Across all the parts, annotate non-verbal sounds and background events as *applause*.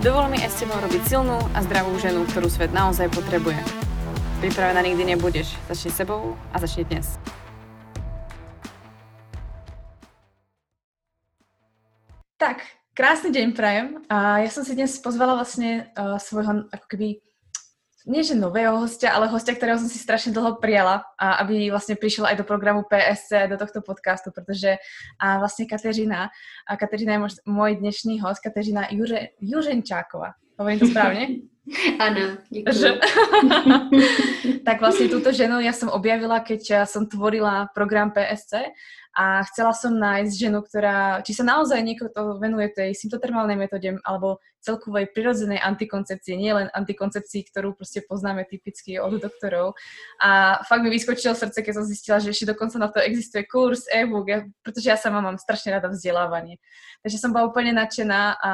Dovol mi aj s tebou robiť silnú a zdravú ženu, ktorú svet naozaj potrebuje. Pripravená nikdy nebudeš. Začni sebou a začni dnes. Tak, krásny deň prajem. A ja som si dnes pozvala vlastne uh, svojho ako keby nie že nového hostia, ale hostia, ktorého som si strašne dlho prijala, a aby vlastne prišiel aj do programu PSC, do tohto podcastu, pretože a vlastne Kateřina, a Kateřina je môj dnešný host, Kateřina Juře, Juřenčáková. Hovorím to správne? *laughs* *laughs* Áno, ďakujem. *laughs* tak vlastne túto ženu ja som objavila, keď som tvorila program PSC a chcela som nájsť ženu, ktorá, či sa naozaj niekto venuje tej symptotermálnej metóde alebo celkovej prirodzenej antikoncepcie, nie len antikoncepcii, ktorú proste poznáme typicky od doktorov. A fakt mi vyskočilo srdce, keď som zistila, že ešte dokonca na to existuje kurz, e-book, ja, pretože ja sama mám strašne rada vzdelávanie. Takže som bola úplne nadšená a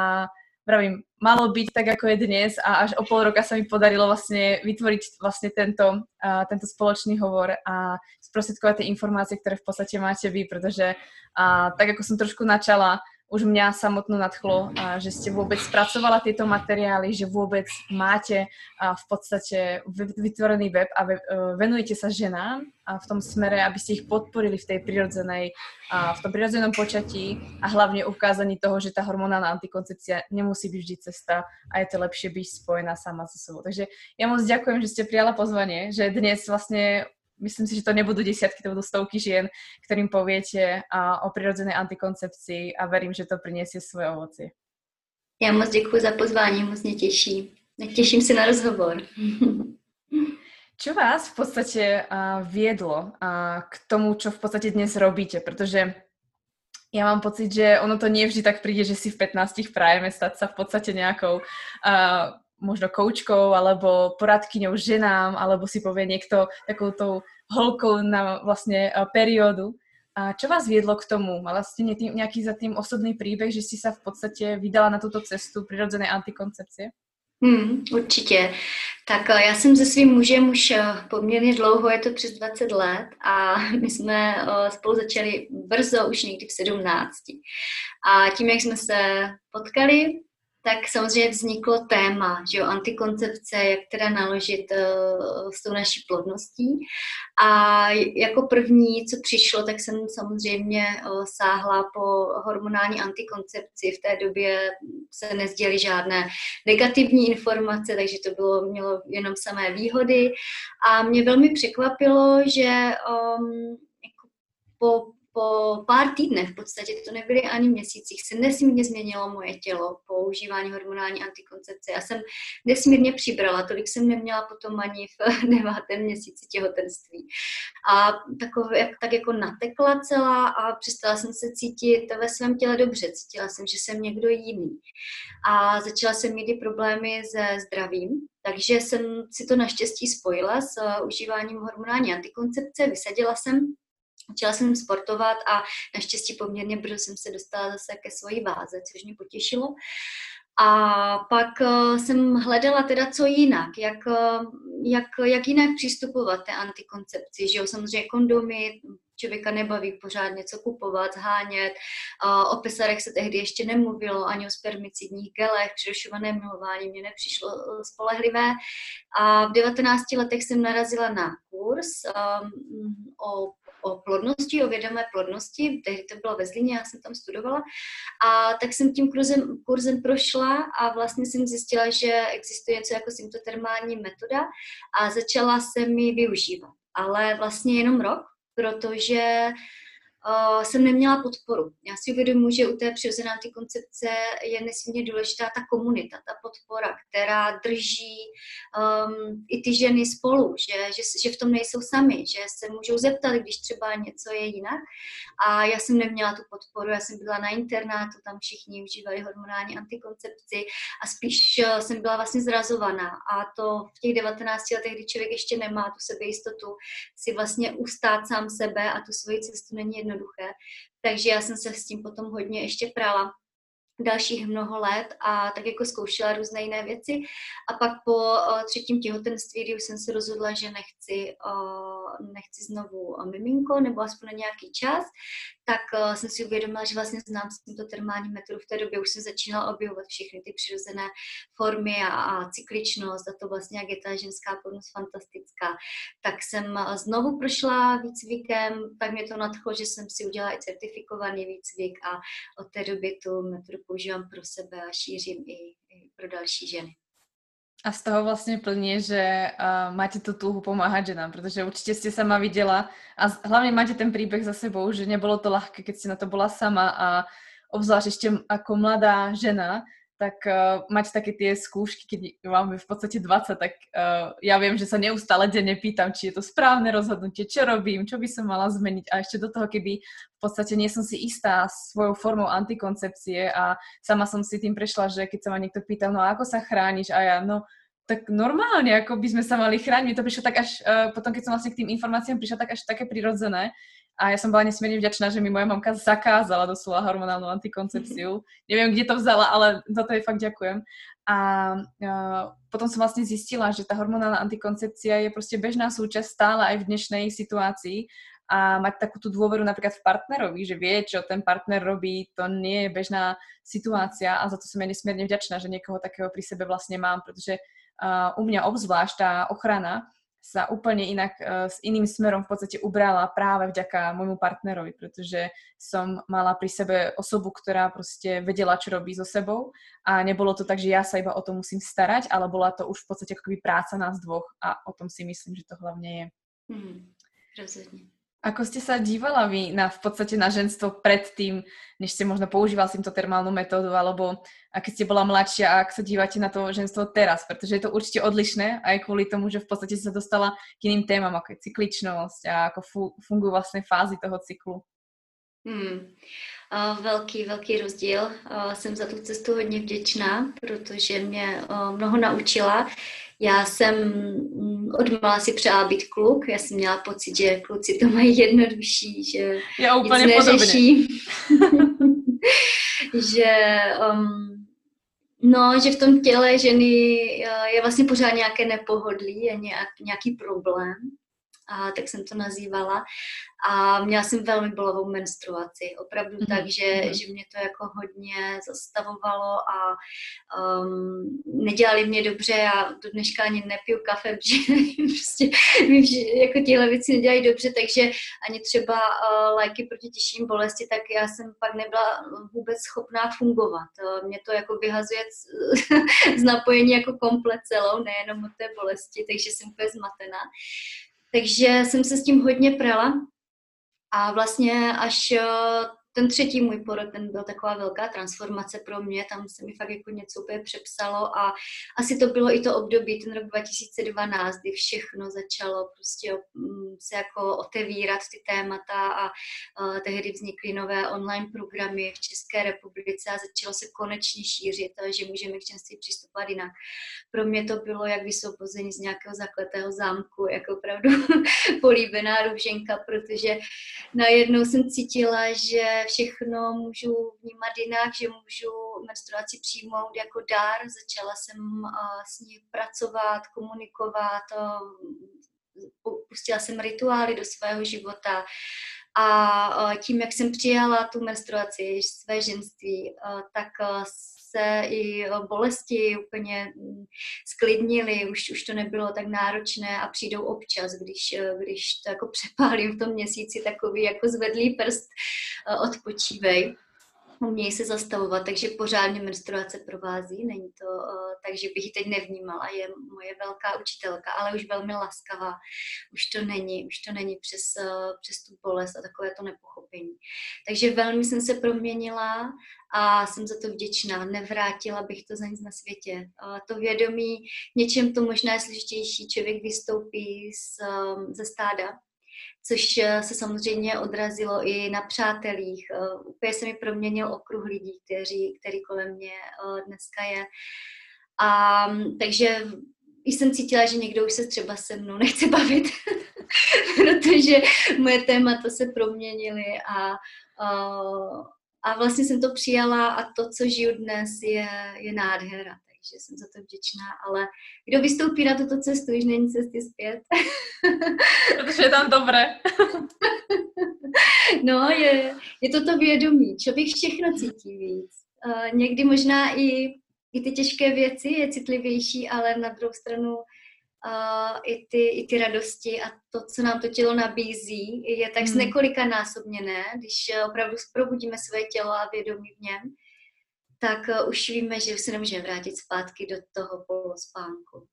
vravím, malo byť tak, ako je dnes a až o pol roka sa mi podarilo vlastne vytvoriť vlastne tento, uh, tento spoločný hovor a sprostredkovať tie informácie, ktoré v podstate máte vy, pretože uh, tak, ako som trošku načala, už mňa samotnú nadchlo, že ste vôbec spracovala tieto materiály, že vôbec máte v podstate vytvorený web a e, venujete sa ženám v tom smere, aby ste ich podporili v tej prirodzenej, v tom prirodzenom počatí a hlavne ukázaní toho, že tá hormonálna antikoncepcia nemusí byť vždy cesta a je to lepšie byť spojená sama so sebou. Takže ja moc ďakujem, že ste prijala pozvanie, že dnes vlastne myslím si, že to nebudú desiatky, to budú stovky žien, ktorým poviete o prirodzenej antikoncepcii a verím, že to priniesie svoje ovocie. Já moc děkuji za pozvání, moc mě těší. Těším se na rozhovor. *laughs* Čo vás v podstate viedlo k tomu, čo v podstate dnes robíte? Protože ja mám pocit, že ono to nie vždy tak príde, že si v 15 prajeme stať sa v podstate nejakou uh, možno koučkou alebo poradkyňou ženám, alebo si povie niekto takoutou holkou na vlastne uh, periódu. A čo vás viedlo k tomu? Mala ste nejaký za tým osobný príbeh, že si sa v podstate vydala na túto cestu prirodzenej antikoncepcie? Hmm, určitě. Tak já jsem se svým mužem už poměrně dlouho, je to přes 20 let a *laughs* my jsme spolu začali brzo, už někdy v 17. A tím, jak jsme se potkali, tak samozřejmě vzniklo téma, že jo, antikoncepce, jak teda naložit uh, s tou naší plodností. A jako první, co přišlo, tak jsem samozřejmě uh, sáhla po hormonální antikoncepci. V té době se nezděly žádné negativní informace, takže to bylo, mělo jenom samé výhody. A mě velmi překvapilo, že um, jako po po pár týdnech, v podstatě to nebyly ani měsících, se nesmírně změnilo moje tělo po užívání hormonální antikoncepce. Já jsem nesmírně přibrala, tolik jsem neměla potom ani v *laughs* devátém měsíci těhotenství. A takové, tak jako natekla celá a přestala jsem se cítit ve svém těle dobře. Cítila jsem, že jsem někdo jiný. A začala jsem mít i problémy se zdravím, takže jsem si to naštěstí spojila s užíváním hormonální antikoncepce, vysadila jsem Začala jsem sportovat a naštěstí poměrně brzo jsem se dostala zase ke svojí váze, což mě potěšilo. A pak uh, jsem hledala teda co jinak, jak, uh, jak, jak jinak přistupovat té antikoncepci, že jo, samozřejmě kondomy, člověka nebaví pořád něco kupovat, zhánět. Uh, o pesarech se tehdy ještě nemluvilo, ani o spermicidních gelech, přerušované milování mě nepřišlo spolehlivé. A v 19 letech jsem narazila na kurz um, o o plodnosti, o vědomé plodnosti, tehdy to bylo ve Zlíně, já jsem tam studovala, a tak jsem tím kurzem, kurzem prošla a vlastně jsem zjistila, že existuje něco jako symptotermální metoda a začala jsem ji využívat. Ale vlastně jenom rok, protože uh, jsem neměla podporu. Já si uvědomuji, že u té přirozené antikoncepce je nesmírně důležitá ta komunita, ta podpora, která drží um, i ty ženy spolu, že, že, že v tom nejsou sami, že se můžou zeptat, když třeba něco je jinak. A já jsem neměla tu podporu, já jsem byla na internátu, tam všichni užívali hormonální antikoncepci a spíš uh, jsem byla vlastně zrazovaná. A to v těch 19 letech, kdy člověk ještě nemá tu sebejistotu, si vlastně ustát sám sebe a tu svoji cestu není jednoduché. Takže já jsem se s tím potom hodně ještě prala dalších mnoho let a tak jako zkoušela různé jiné věci. A pak po třetím těhotenství, kdy už jsem se rozhodla, že nechci, nechci znovu miminko nebo aspoň na nějaký čas, tak uh, jsem si uvědomila, že vlastně znám tímto termální metodu. V té době už jsem začínala objevovat všechny ty přirozené formy a, a cykličnost a to vlastně, jak je ta ženská plnost fantastická. Tak jsem uh, znovu prošla výcvikem, tak mě to nadchlo, že jsem si udělala i certifikovaný výcvik a od té doby tu metodu používám pro sebe a šířím i, i pro další ženy. A z toho vlastně plně, že uh, máte tu túhu pomáhat ženám, protože určitě jste sama viděla a hlavně máte ten příběh za sebou, že nebylo to ľahké, keď si na to byla sama a obzvlášť ještě jako mladá žena, tak uh, mať také tie skúšky, keď máme v podstate 20, tak uh, ja viem, že sa neustále denne pýtam, či je to správne rozhodnutie, čo robím, čo by som mala zmeniť a ešte do toho, keby v podstate nie som si istá svojou formou antikoncepcie a sama som si tým prešla, že keď sa ma niekto pýtal, no ako sa chrániš a ja, no tak normálne, ako by sme sa mali chrániť. Mi to prišlo tak až, uh, potom keď som vlastne k tým informáciám prišla, tak až také prirodzené, a ja som bola nesmierne vďačná, že mi moja mamka zakázala doslova hormonálnu antikoncepciu. *laughs* Neviem, kde to vzala, ale za to jej fakt ďakujem. A uh, potom som vlastne zistila, že tá hormonálna antikoncepcia je prostě bežná súčasť stále aj v dnešnej situácii a mať takú tú dôveru napríklad v partnerovi, že vie, čo ten partner robí, to nie je bežná situácia a za to som ja nesmierne vďačná, že niekoho takého pri sebe vlastne mám, protože uh, u mňa obzvlášť tá ochrana sa úplne inak uh, s iným smerom v podstate ubrala práve vďaka môjmu partnerovi, pretože som mala pri sebe osobu, ktorá proste vedela, čo robí so sebou a nebolo to tak, že ja sa iba o to musím starať, ale bola to už v podstate ako keby práca nás dvoch a o tom si myslím, že to hlavne je. Mm, rozhodne. Ako ste sa dívala vy na, v podstate na ženstvo predtým, než ste možno používal týmto termálnu metódu, alebo a keď ste bola mladšia a ak sa dívate na to ženstvo teraz, pretože je to určite odlišné aj kvôli tomu, že v podstate sa dostala k iným témam, ako je cykličnosť a ako fungujú vlastne fázy toho cyklu. Hmm. Velký, velký rozdíl. Jsem za tu cestu hodně vděčná, protože mě mnoho naučila. Já jsem mm, od mala si přála být kluk, já jsem měla pocit, že kluci to mají jednodušší, že Já úplně nic neřeší. *laughs* že um, No, že v tom těle ženy je vlastně pořád nějaké nepohodlí, je nějak, nějaký problém a tak jsem to nazývala. A měla jsem velmi bolavou menstruaci, opravdu mm-hmm. tak, že, mm-hmm. že mě to jako hodně zastavovalo a um, nedělali mě dobře, já do dneška ani nepiju kafe, *laughs* protože prostě vím, že jako tyhle věci nedělají dobře, takže ani třeba uh, léky proti těžším bolesti, tak já jsem pak nebyla vůbec schopná fungovat. Uh, mě to jako vyhazuje *laughs* z napojení jako komplet celou, nejenom od té bolesti, takže jsem úplně zmatená. Takže jsem se s tím hodně prala a vlastně až eh, ten třetí můj porod, ten byl taková velká transformace pro mě, tam se mi fakt jako něco úplně přepsalo a asi to bylo i to období, ten rok 2012, kdy všechno začalo prostě mm, se jako otevírat ty témata a, a tehdy vznikly nové online programy v České republice a začalo se konečně šířit, že můžeme k členství přistupovat jinak. Pro mě to bylo jak vysvobození z nějakého zakletého zámku, jako opravdu *laughs* políbená růženka, protože najednou jsem cítila, že všechno můžu vnímat jinak, že můžu menstruaci přijmout jako dar. Začala jsem s ní pracovat, komunikovat, pustila jsem rituály do svého života a tím, jak jsem přijala tu menstruaci, své ženství, tak se i bolesti úplně sklidnily, už, už to nebylo tak náročné a přijdou občas, když, když to jako přepálím v tom měsíci takový jako zvedlý prst, odpočívej umějí se zastavovat, takže pořádně menstruace provází, není to uh, tak, že bych ji teď nevnímala, je moje velká učitelka, ale už velmi laskavá, už to není, už to není přes, uh, přes tu bolest a takové to nepochopení. Takže velmi jsem se proměnila a jsem za to vděčná. Nevrátila bych to za nic na světě. A to vědomí, něčem to možná je složitější, člověk vystoupí z, um, ze stáda, což eh, se samozřejmě odrazilo i na přátelích. Eh, úplně se mi proměnil okruh lidí, kteří, který kolem mě eh, dneska je. A takže jsem cítila, že někdo už se třeba se mnou *laughs* nechce bavit, *laughs* protože moje témata se proměnily a, a, a vlastně jsem to přijala a to, co žiju dnes, je, je nádhera, takže jsem za to vděčná, ale kdo vystoupí na tuto cestu, už není cesty zpět. *laughs* protože je tam dobré. no, je, je to to vědomí, člověk všechno cítí víc. Uh, někdy možná i i ty těžké věci je citlivější, ale na druhou stranu uh, i, ty, i ty radosti a to, co nám to tělo nabízí, je tak hmm. několika násobněné, když opravdu probudíme své tělo a vědomí v něm, tak uh, už víme, že se nemůžeme vrátit zpátky do toho polospánku.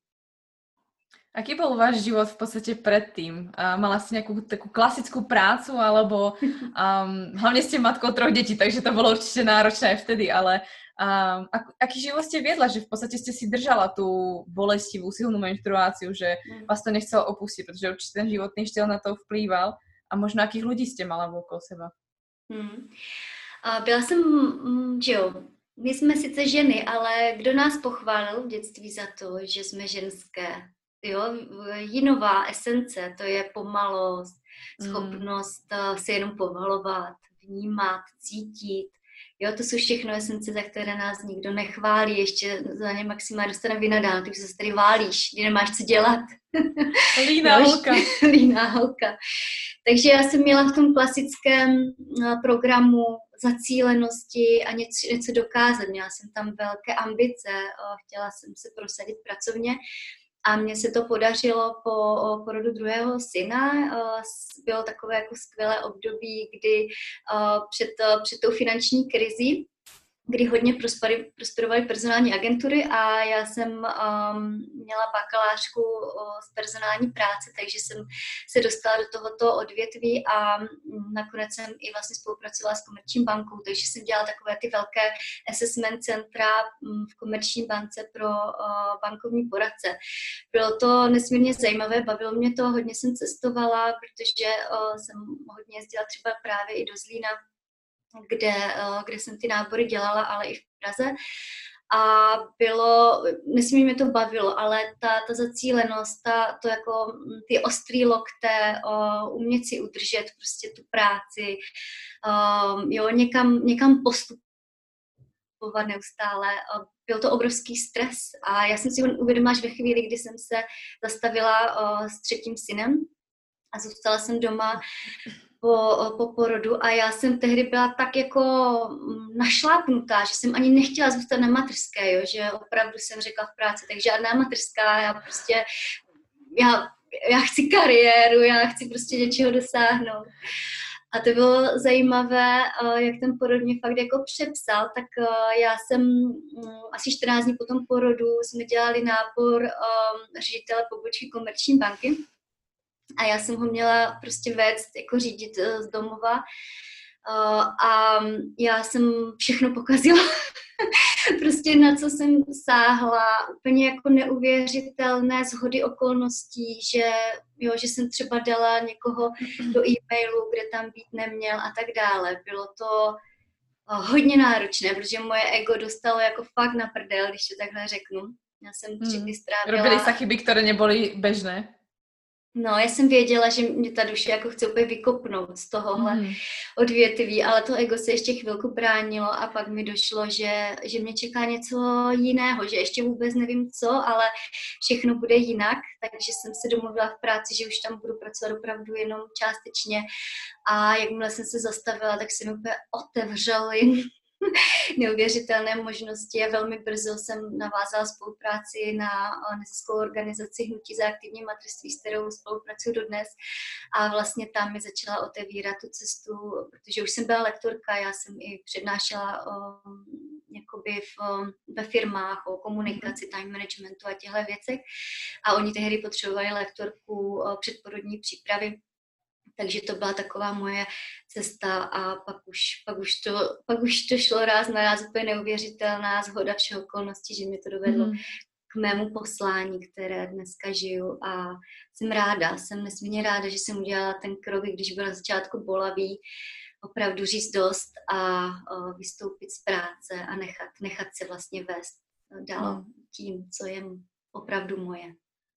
Aký bol váš život v podstate predtým? Uh, mala si nejakú takú klasickú prácu, alebo *laughs* um, hlavne ste matkou troch detí, takže to bolo určite náročné aj vtedy, ale um, ak, aký život ste viedla, že v podstate ste si držala tú bolestivú, silnú menštruáciu, že mm. vás to nechcelo opustiť, pretože určite ten životný štýl na to vplýval a možno akých ľudí ste mala okolo seba? Hmm. A byla jsem, mm, že jo, my jsme sice ženy, ale kdo nás pochválil v dětství za to, že jsme ženské? Jo, jinová esence, to je pomalost, hmm. schopnost mm. se jenom povalovat, vnímat, cítit, Jo, to jsou všechno esence, za které nás nikdo nechválí, ještě za ně maximálně dostane vynadán, ty se tady válíš, kdy nemáš co dělat. Líná holka. *laughs* Líná holka. Takže já jsem měla v tom klasickém eh, programu zacílenosti a něco, něco dokázat. Měla jsem tam velké ambice, eh, chtěla jsem se prosadit pracovně a mně se to podařilo po porodu druhého syna. Bylo takové jako skvělé období, kdy před, před tou finanční krizí kdy hodně prosperovaly personální agentury a já jsem um, měla bakalářku z personální práce, takže jsem se dostala do tohoto odvětví a nakonec jsem i vlastně spolupracovala s Komerční bankou, takže jsem dělala takové ty velké assessment centra v Komerční bance pro uh, bankovní poradce. Bylo to nesmírně zajímavé, bavilo mě to, hodně jsem cestovala, protože uh, jsem hodně jezdila třeba právě i do Zlína kde, eh, kde jsem ty nábory dělala, ale i v Praze. A bylo, nesmím mě to bavilo, ale ta, ta zacílenost, ta, to jako mm, ty ostrý lokte, umět si udržet prostě tu práci, uh, jo, někam, někam postupovat neustále. Byl to obrovský stres a já jsem si ho uvědomila až ve chvíli, kdy jsem se zastavila uh, s třetím synem a zůstala jsem doma po, po porodu a já jsem tehdy byla tak jako mm, našlápnutá, že jsem ani nechtěla zůstat na materské, jo, že opravdu jsem řekla v práci, tak žádná materská, já prostě, já, já chci kariéru, já chci prostě něčeho dosáhnout. A to bylo zajímavé, jak ten porod mě fakt jako přepsal, tak já jsem mm, asi 14 dní po tom porodu jsme dělali nábor um, ředitele pobočky komerční banky a já jsem ho měla prostě vést, jako řídit uh, z domova uh, a já jsem všechno pokazila. *laughs* prostě na co jsem sáhla, úplně jako neuvěřitelné zhody okolností, že, jo, že jsem třeba dala někoho do e-mailu, kde tam být neměl a tak dále. Bylo to uh, hodně náročné, protože moje ego dostalo jako fakt na prdel, když to takhle řeknu. Já jsem tři dny strávila... Robili se chyby, které nebyly běžné? No, já jsem věděla, že mě ta duše jako chce úplně vykopnout z tohohle mm. odvětví, ale to ego se ještě chvilku bránilo a pak mi došlo, že, že mě čeká něco jiného, že ještě vůbec nevím co, ale všechno bude jinak, takže jsem se domluvila v práci, že už tam budu pracovat opravdu jenom částečně a jakmile jsem se zastavila, tak se mi úplně otevřely *laughs* neuvěřitelné možnosti a velmi brzo jsem navázala spolupráci na neziskovou organizaci Hnutí za aktivní materství, s kterou spolupracuji dodnes. A vlastně tam mi začala otevírat tu cestu, protože už jsem byla lektorka, já jsem i přednášela o, jakoby v, ve firmách o komunikaci, time managementu a těchto věcech. A oni tehdy potřebovali lektorku předporodní přípravy Takže to byla taková moje cesta a pak už, pak už, to, pak už to šlo ráz na ráz úplně neuvěřitelná zhoda všech okolností, že mi to dovedlo mm. k mému poslání, které dneska žiju a jsem ráda, jsem nesmírně ráda, že jsem udělala ten krok, když byl na začátku bolavý, opravdu říct dost a o, vystoupit z práce a nechat, nechat se vlastně vést dál mm. tím, co je opravdu moje.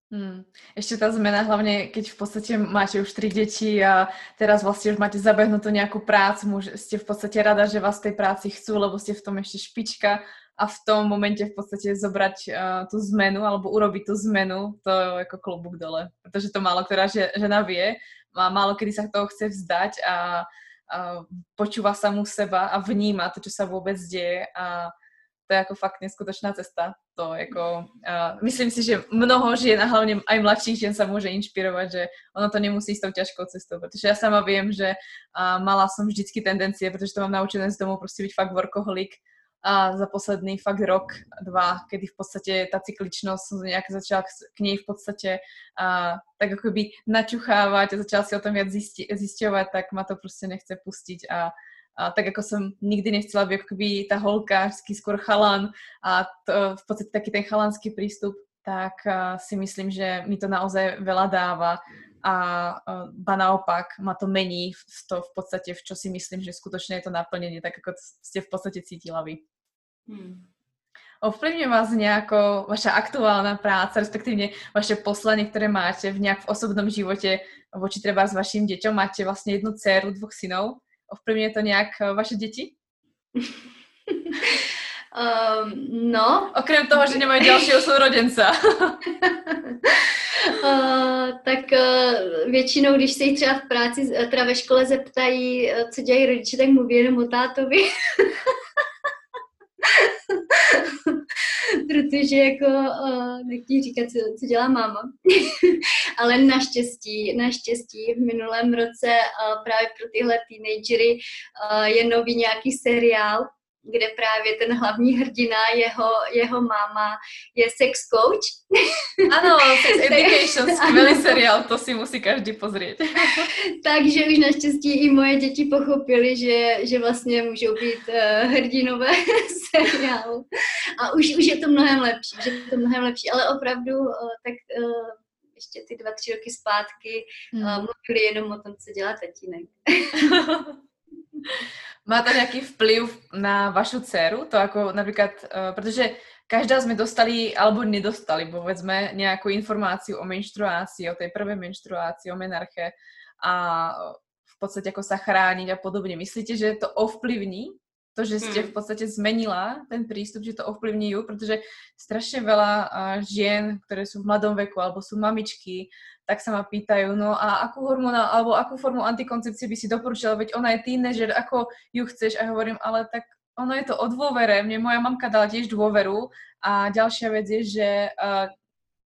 Hmm. Ešte tá zmena, hlavne keď v podstate máte už tri deti a teraz vlastne už máte zabehnutú nejakú prácu, môže, ste v podstate rada, že vás tej práci chcú, lebo ste v tom ešte špička a v tom momente v podstate zobrať uh, tú zmenu alebo urobiť tú zmenu, to je ako klobúk dole. Pretože to málo ktorá žena vie, má málo kedy sa toho chce vzdať a, a počúva samú seba a vníma to, čo sa vôbec deje a to je jako fakt neskutočná cesta. To jako, uh, myslím si, že mnoho žien a hlavně aj mladších žien sa může inšpirovat, že ono to nemusí s tou ťažkou cestou, protože já sama vím, že uh, mala som vždycky tendencie, protože to mám naučené z domu prostě být fakt workoholik a za posledný fakt rok, dva, kedy v podstatě ta cykličnost nějak začala k něj v podstatě a, tak jako by načuchávat a začala si o tom viac zjišťovat, tak ma to prostě nechce pustit a a tak jako jsem nikdy nechcela být jako by ta holka, vždycky skôr chalan a to, v podstatě taky ten chalanský přístup, tak si myslím, že mi to naozaj veľa dáva a ba naopak ma to mení v to v podstatě, v čo si myslím, že skutečně je to naplnění, tak jako jste v podstatě cítila vy. Hmm. Ovplyvňuje vás nějako vaša aktuálna práca, respektive vaše poslanie, které máte v nějak v osobnom životě voči třeba s vaším děťom? Máte vlastně jednu dceru, dvoch synov Ovplyvňuje to nějak eh, vaše děti? um, no. Okrem toho, že nemají dalšího sourodenca. *laughs* uh, tak uh, většinou, když se jich třeba v práci, teda ve škole zeptají, co dělají rodiče, tak mluví jenom o tátovi. *laughs* protože jako uh, nechtějí říkat, co, co dělá máma. *laughs* Ale naštěstí, naštěstí v minulém roce uh, právě pro tyhle teenagery uh, je nový nějaký seriál, kde právě ten hlavní hrdina, jeho, jeho máma je sex coach. Ano, Sex *laughs* Education, skvělý *laughs* seriál, to si musí každý pozrieť. *laughs* Takže už naštěstí i moje děti pochopili, že, že vlastně můžou být uh, hrdinové seriálu. A už, už je to mnohem lepší, že je to mnohem lepší, ale opravdu uh, tak uh, ještě ty dva, tři roky zpátky hmm. uh, mluvili jenom o tom, co dělá tatínek. *laughs* Má to nějaký vplyv na vašu dceru? To jako například, uh, protože každá jsme dostali, alebo nedostali, povedzme, nějakou informaci o menštruácii, o té prvé menštruácii, o menarche a v podstatě jako sa chrániť a podobně. Myslíte, že to ovplyvní to, že ste v hmm. podstate zmenila ten prístup, že to ovplyvní ju, protože strašne veľa žien, ktoré sú v mladom veku alebo sú mamičky, tak sa ma pýtajú, no a akú hormona, alebo akú formu antikoncepcie by si doporučila, veď ona je teenager, ako ju chceš? A hovorím, ale tak ono je to o dôvere. Mne moja mamka dala tiež dôveru a ďalšia vec je, že uh,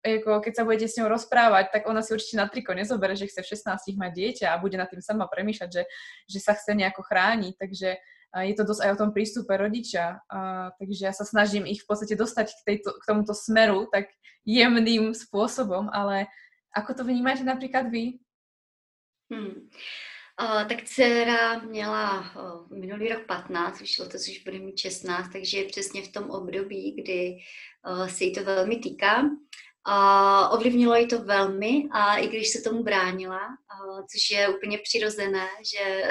jako keď sa budete s ňou rozprávať, tak ona si určite na triko nezobere, že chce v 16 mať dieťa a bude nad tým sama premýšľať, že, že sa chce nejako chrániť. Takže je to dosť aj o tom prístupe rodiča. A, takže ja sa snažím ich v podstate dostať k, tejto, k tomuto smeru tak jemným spôsobom, ale Ako to vnímáte například vy? Hmm. Uh, tak dcera měla uh, minulý rok 15, už letos už bude mít 16, takže je přesně v tom období, kdy uh, se jí to velmi týká. Uh, ovlivnilo jí to velmi a i když se tomu bránila, uh, což je úplně přirozené, že, *laughs*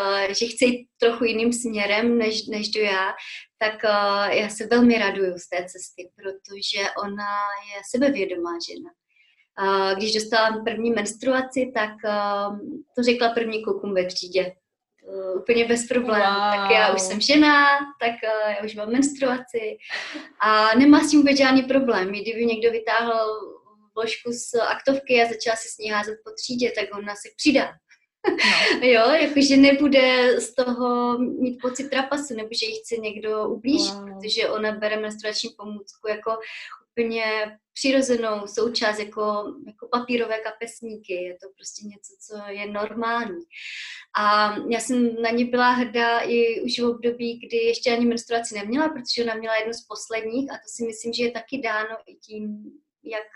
uh, že chce jít trochu jiným směrem, než, než jdu já, tak uh, já se velmi raduju z té cesty, protože ona je sebevědomá žena když dostala první menstruaci, tak um, to řekla první klukům ve třídě. Úplně bez problémů. Wow. Tak já už jsem žena, tak uh, já už mám menstruaci a nemá s tím vůbec žádný problém. Kdyby někdo vytáhl vložku z aktovky a začala si s ní házet po třídě, tak ona se přidá. No. *laughs* jo, jakože nebude z toho mít pocit trapasu, nebo že jí chce někdo ublížit, wow. protože ona bere menstruační pomůcku jako úplně přirozenou součást jako, jako papírové kapesníky. Je to prostě něco, co je normální. A já jsem na ní byla hrdá i už v období, kdy ještě ani menstruaci neměla, protože ona měla jednu z posledních a to si myslím, že je taky dáno i tím, jak,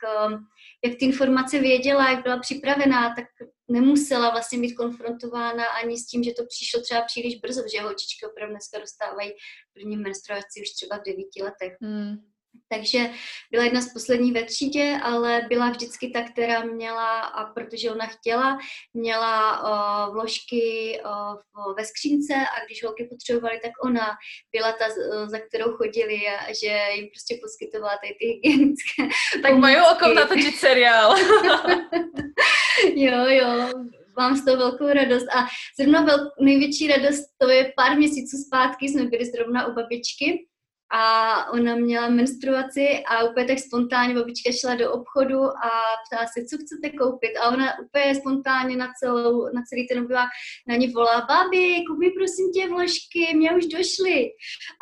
jak ty informace věděla, jak byla připravená, tak nemusela vlastně být konfrontována ani s tím, že to přišlo třeba příliš brzo, že holčičky opravdu dneska dostávají první menstruaci už třeba v devíti letech. Hmm. Takže byla jedna z posledních ve třídě, ale byla vždycky ta, která měla, a protože ona chtěla, měla uh, vložky uh, ve skřínce a když holky potřebovaly, tak ona byla ta, za kterou chodili a že jim prostě poskytovala tady ty hygienické. *laughs* Tak mají okom natočit seriál. *laughs* jo, jo, mám z toho velkou radost a zrovna vel, největší radost to je pár měsíců zpátky, jsme byli zrovna u babičky a ona měla menstruaci a úplně tak spontánně babička šla do obchodu a ptala se, co chcete koupit a ona úplně spontánně na, celou, na celý ten obyvák na ní volá, babi, kupi prosím tě vložky, mě už došly.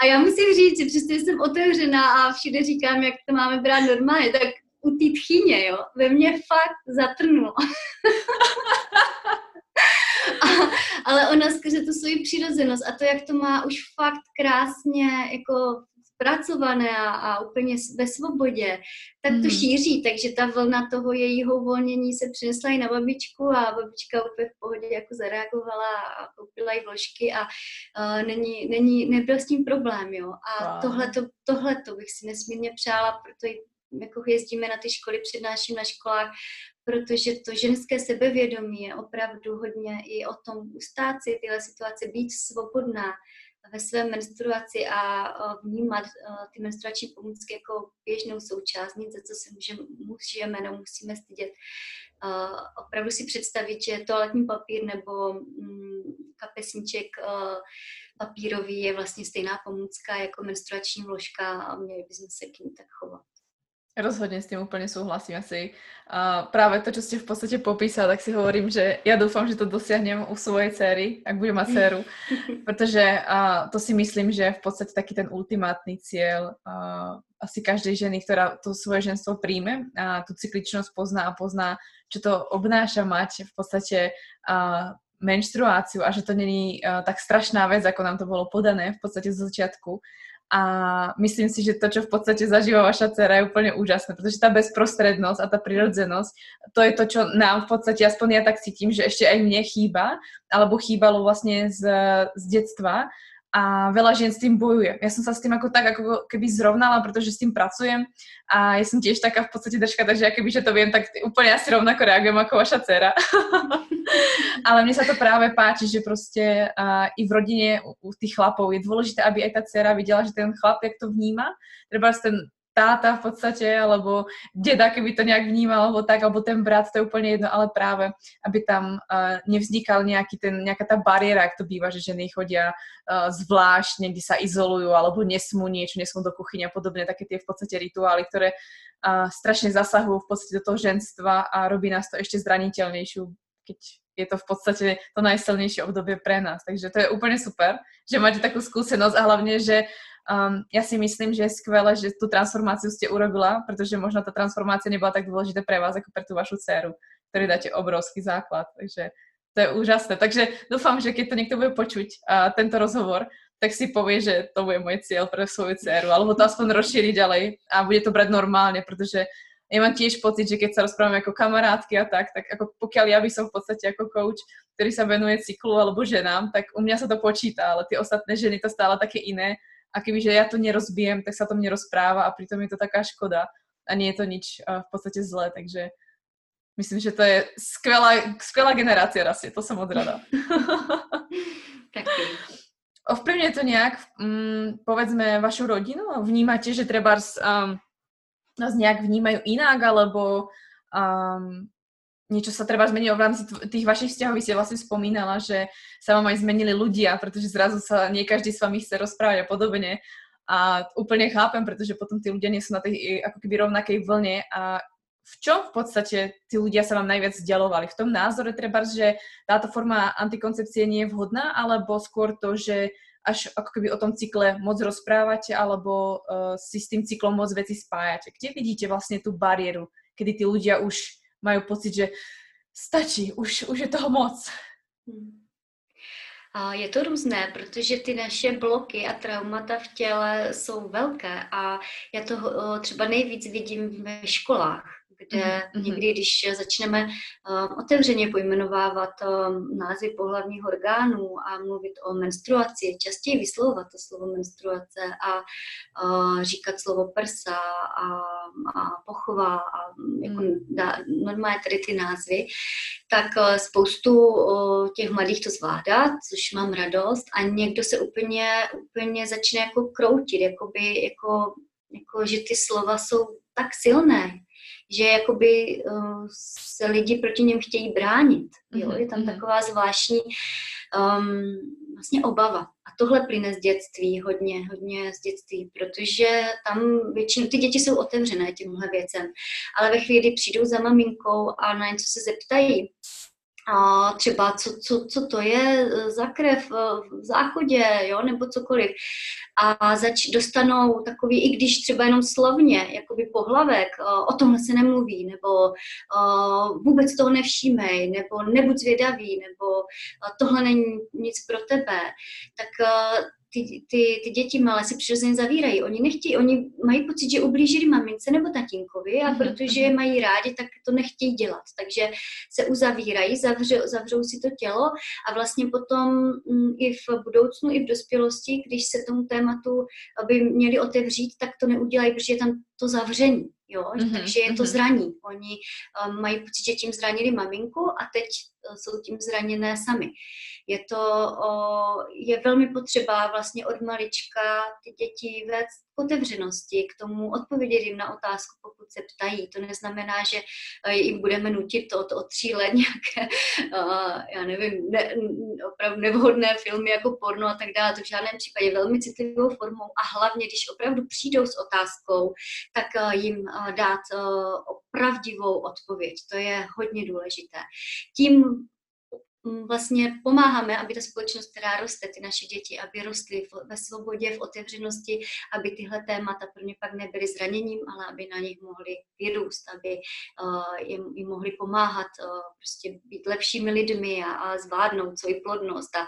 A já musím říct, že přestože jsem otevřená a všude říkám, jak to máme brát normálně, tak u té tchyně, jo, ve mně fakt zatrnulo. *laughs* A, ale ona skrze tu svoji přirozenost a to, jak to má už fakt krásně jako zpracované a, a úplně ve svobodě, tak to mm. šíří, takže ta vlna toho jejího uvolnění se přinesla i na babičku a babička úplně v pohodě jako zareagovala a koupila jí vložky a uh, není, není, nebyl s tím problém, jo. A wow. tohleto, tohleto bych si nesmírně přála, protože jako jezdíme na ty školy, přednáším na školách, protože to ženské sebevědomí je opravdu hodně i o tom ustát si tyhle situace, být svobodná, ve své menstruaci a vnímat ty menstruační pomůcky jako běžnou součást, nic, za co se můžeme, můžeme, nemusíme stydět. Opravdu si představit, že toaletní papír nebo mm, kapesníček papírový je vlastně stejná pomůcka jako menstruační vložka a měli bychom se k ní tak chovat. Rozhodne s tým úplne súhlasím asi. A práve to, čo ste v podstate popísali, tak si hovorím, že ja dúfam, že to dosiahnem u svojej cery, ak budem mať dceru, *laughs* pretože a, to si myslím, že je v podstate taký ten ultimátny cieľ a, asi každej ženy, ktorá to svoje ženstvo príjme a tú cykličnosť pozná a pozná, čo to obnáša mať v podstate a, menštruáciu a že to není tak strašná vec, ako nám to bolo podané v podstate z začiatku a myslím si, že to, čo v podstate zažíva vaša dcera, je úplne úžasné, pretože tá bezprostrednosť a tá prirodzenosť, to je to, čo nám v podstate, aspoň ja tak cítim, že ešte aj mne chýba, alebo chýbalo vlastne z, z detstva a veľa žien s tým bojuje. Ja som sa s tým ako tak ako keby zrovnala, pretože s tým pracujem a ja som tiež taká v podstate držka, takže ja keby, že to viem, tak úplne asi rovnako reagujem ako vaša dcera. *laughs* *laughs* Ale mne sa to práve páči, že proste uh, i v rodine u, u tých chlapov je dôležité, aby aj tá dcera videla, že ten chlap, jak to vníma, treba ten táta v podstate, alebo deda, keby to nejak vnímal, alebo tak, alebo ten brat, to je úplne jedno, ale práve, aby tam uh, nevznikal nejaký ten, nejaká tá bariéra, ak to býva, že ženy chodia uh, zvlášť, niekde sa izolujú, alebo nesmú niečo, nesmú do kuchyne a podobne, také tie v podstate rituály, ktoré uh, strašne zasahujú v podstate do toho ženstva a robí nás to ešte zraniteľnejšiu, keď je to v podstate to najsilnejšie obdobie pre nás. Takže to je úplne super, že máte takú skúsenosť a hlavne, že Um, ja si myslím, že je skvelé, že tú transformáciu ste urobila, pretože možno tá transformácia nebola tak dôležitá pre vás, ako pre tú vašu dceru, ktorý dáte obrovský základ. Takže to je úžasné. Takže dúfam, že keď to niekto bude počuť, uh, tento rozhovor, tak si povie, že to bude môj cieľ pre svoju dceru, alebo to aspoň rozšíri ďalej a bude to brať normálne, pretože ja mám tiež pocit, že keď sa rozprávame ako kamarátky a tak, tak ako pokiaľ ja by som v podstate ako coach, ktorý sa venuje cyklu alebo ženám, tak u mňa sa to počíta, ale tie ostatné ženy to stále také iné a kebyže ja to nerozbijem, tak sa to mne rozpráva a pritom je to taká škoda a nie je to nič uh, v podstate zlé, takže myslím, že to je skvelá, skvelá generácia rastie, to som moc rada. *laughs* Ovplyvňuje to nejak, um, povedzme, vašu rodinu? Vnímate, že treba um, nás nejak vnímajú inak, alebo um, niečo sa treba zmenilo v rámci tých vašich vzťahov. Vy ste vlastne spomínala, že sa vám aj zmenili ľudia, pretože zrazu sa nie každý s vami chce rozprávať a podobne. A úplne chápem, pretože potom tí ľudia nie sú na tej ako keby rovnakej vlne a v čom v podstate tí ľudia sa vám najviac vzdialovali? V tom názore treba, že táto forma antikoncepcie nie je vhodná, alebo skôr to, že až ako keby o tom cykle moc rozprávate, alebo uh, si s tým cyklom moc veci spájate? Kde vidíte vlastne tú bariéru, kedy tí ľudia už majú pocit, že stačí, už, už je toho moc. Hmm. Je to různé, protože ty naše bloky a traumata v těle jsou velké a já to třeba nejvíc vidím ve školách kde mm-hmm. někdy, když začneme uh, otevřeně pojmenovávat uh, názvy pohlavních orgánů a mluvit o menstruaci, častěji vyslovovat to slovo menstruace a uh, říkat slovo prsa a, a pochova a jako mm. dá, normálně tady ty názvy, tak uh, spoustu uh, těch mladých to zvládá, což mám radost a někdo se úplně, úplně začne jako kroutit, jakoby, jako, jako, že ty slova jsou tak silné, že jakoby uh, se lidi proti něm chtějí bránit. Jo? Mhm, je tam mhm. taková zvláštní um, vlastně obava. A tohle plyne z dětství, hodně, hodně z dětství, protože tam většinou ty děti jsou otevřené těmhle věcem. Ale ve chvíli, kdy přijdou za maminkou a na něco se zeptají, a třeba co, co, co to je e, za krev e, v záchodě, jo, nebo cokoliv. A zač, dostanou takový, i když třeba jenom slovně, jakoby pohlavek, e, o tomhle se nemluví, nebo vůbec toho nevšímej, nebo nebuď zvědavý, nebo tohle není nic pro tebe, tak ty, ty, ty děti malé se přirozeně zavírají. Oni nechtějí, oni mají pocit, že ublížili mamince nebo tatínkovi a mhm, protože je mhm. mají rádi, tak to nechtějí dělat. Takže se uzavírají, zavřou, zavřou si to tělo a vlastně potom mm, i v budoucnu, i v dospělosti, když se tomu tématu by měli otevřít, tak to neudělají, protože je tam to zavření. Jo? Mm-hmm, Takže je to mm-hmm. zraní. Oni um, mají pocit, že tím zranili maminku a teď uh, jsou tím zraněné sami. Je to, uh, je velmi potřeba vlastně od malička ty děti vést otevřenosti, k tomu odpovědět jim na otázku, pokud se ptají. To neznamená, že uh, jim budeme nutit to od, od tří let *laughs* nějaké, uh, já nevím, ne, opravdu nevhodné filmy jako porno a tak dále. To v žádném případě velmi citlivou formou a hlavně, když opravdu přijdou s otázkou, tak uh, jim dát pravdivou odpověď. To je hodně důležité. Tím vlastně pomáháme, aby ta společnost, která roste, ty naše děti, aby rostly ve svobodě, v otevřenosti, aby tyhle témata pro ně pak nebyly zraněním, ale aby na nich mohli vyrůst, aby uh, jim, jim mohli pomáhat uh, prostě být lepšími lidmi a, a zvládnout svoji plodnost a,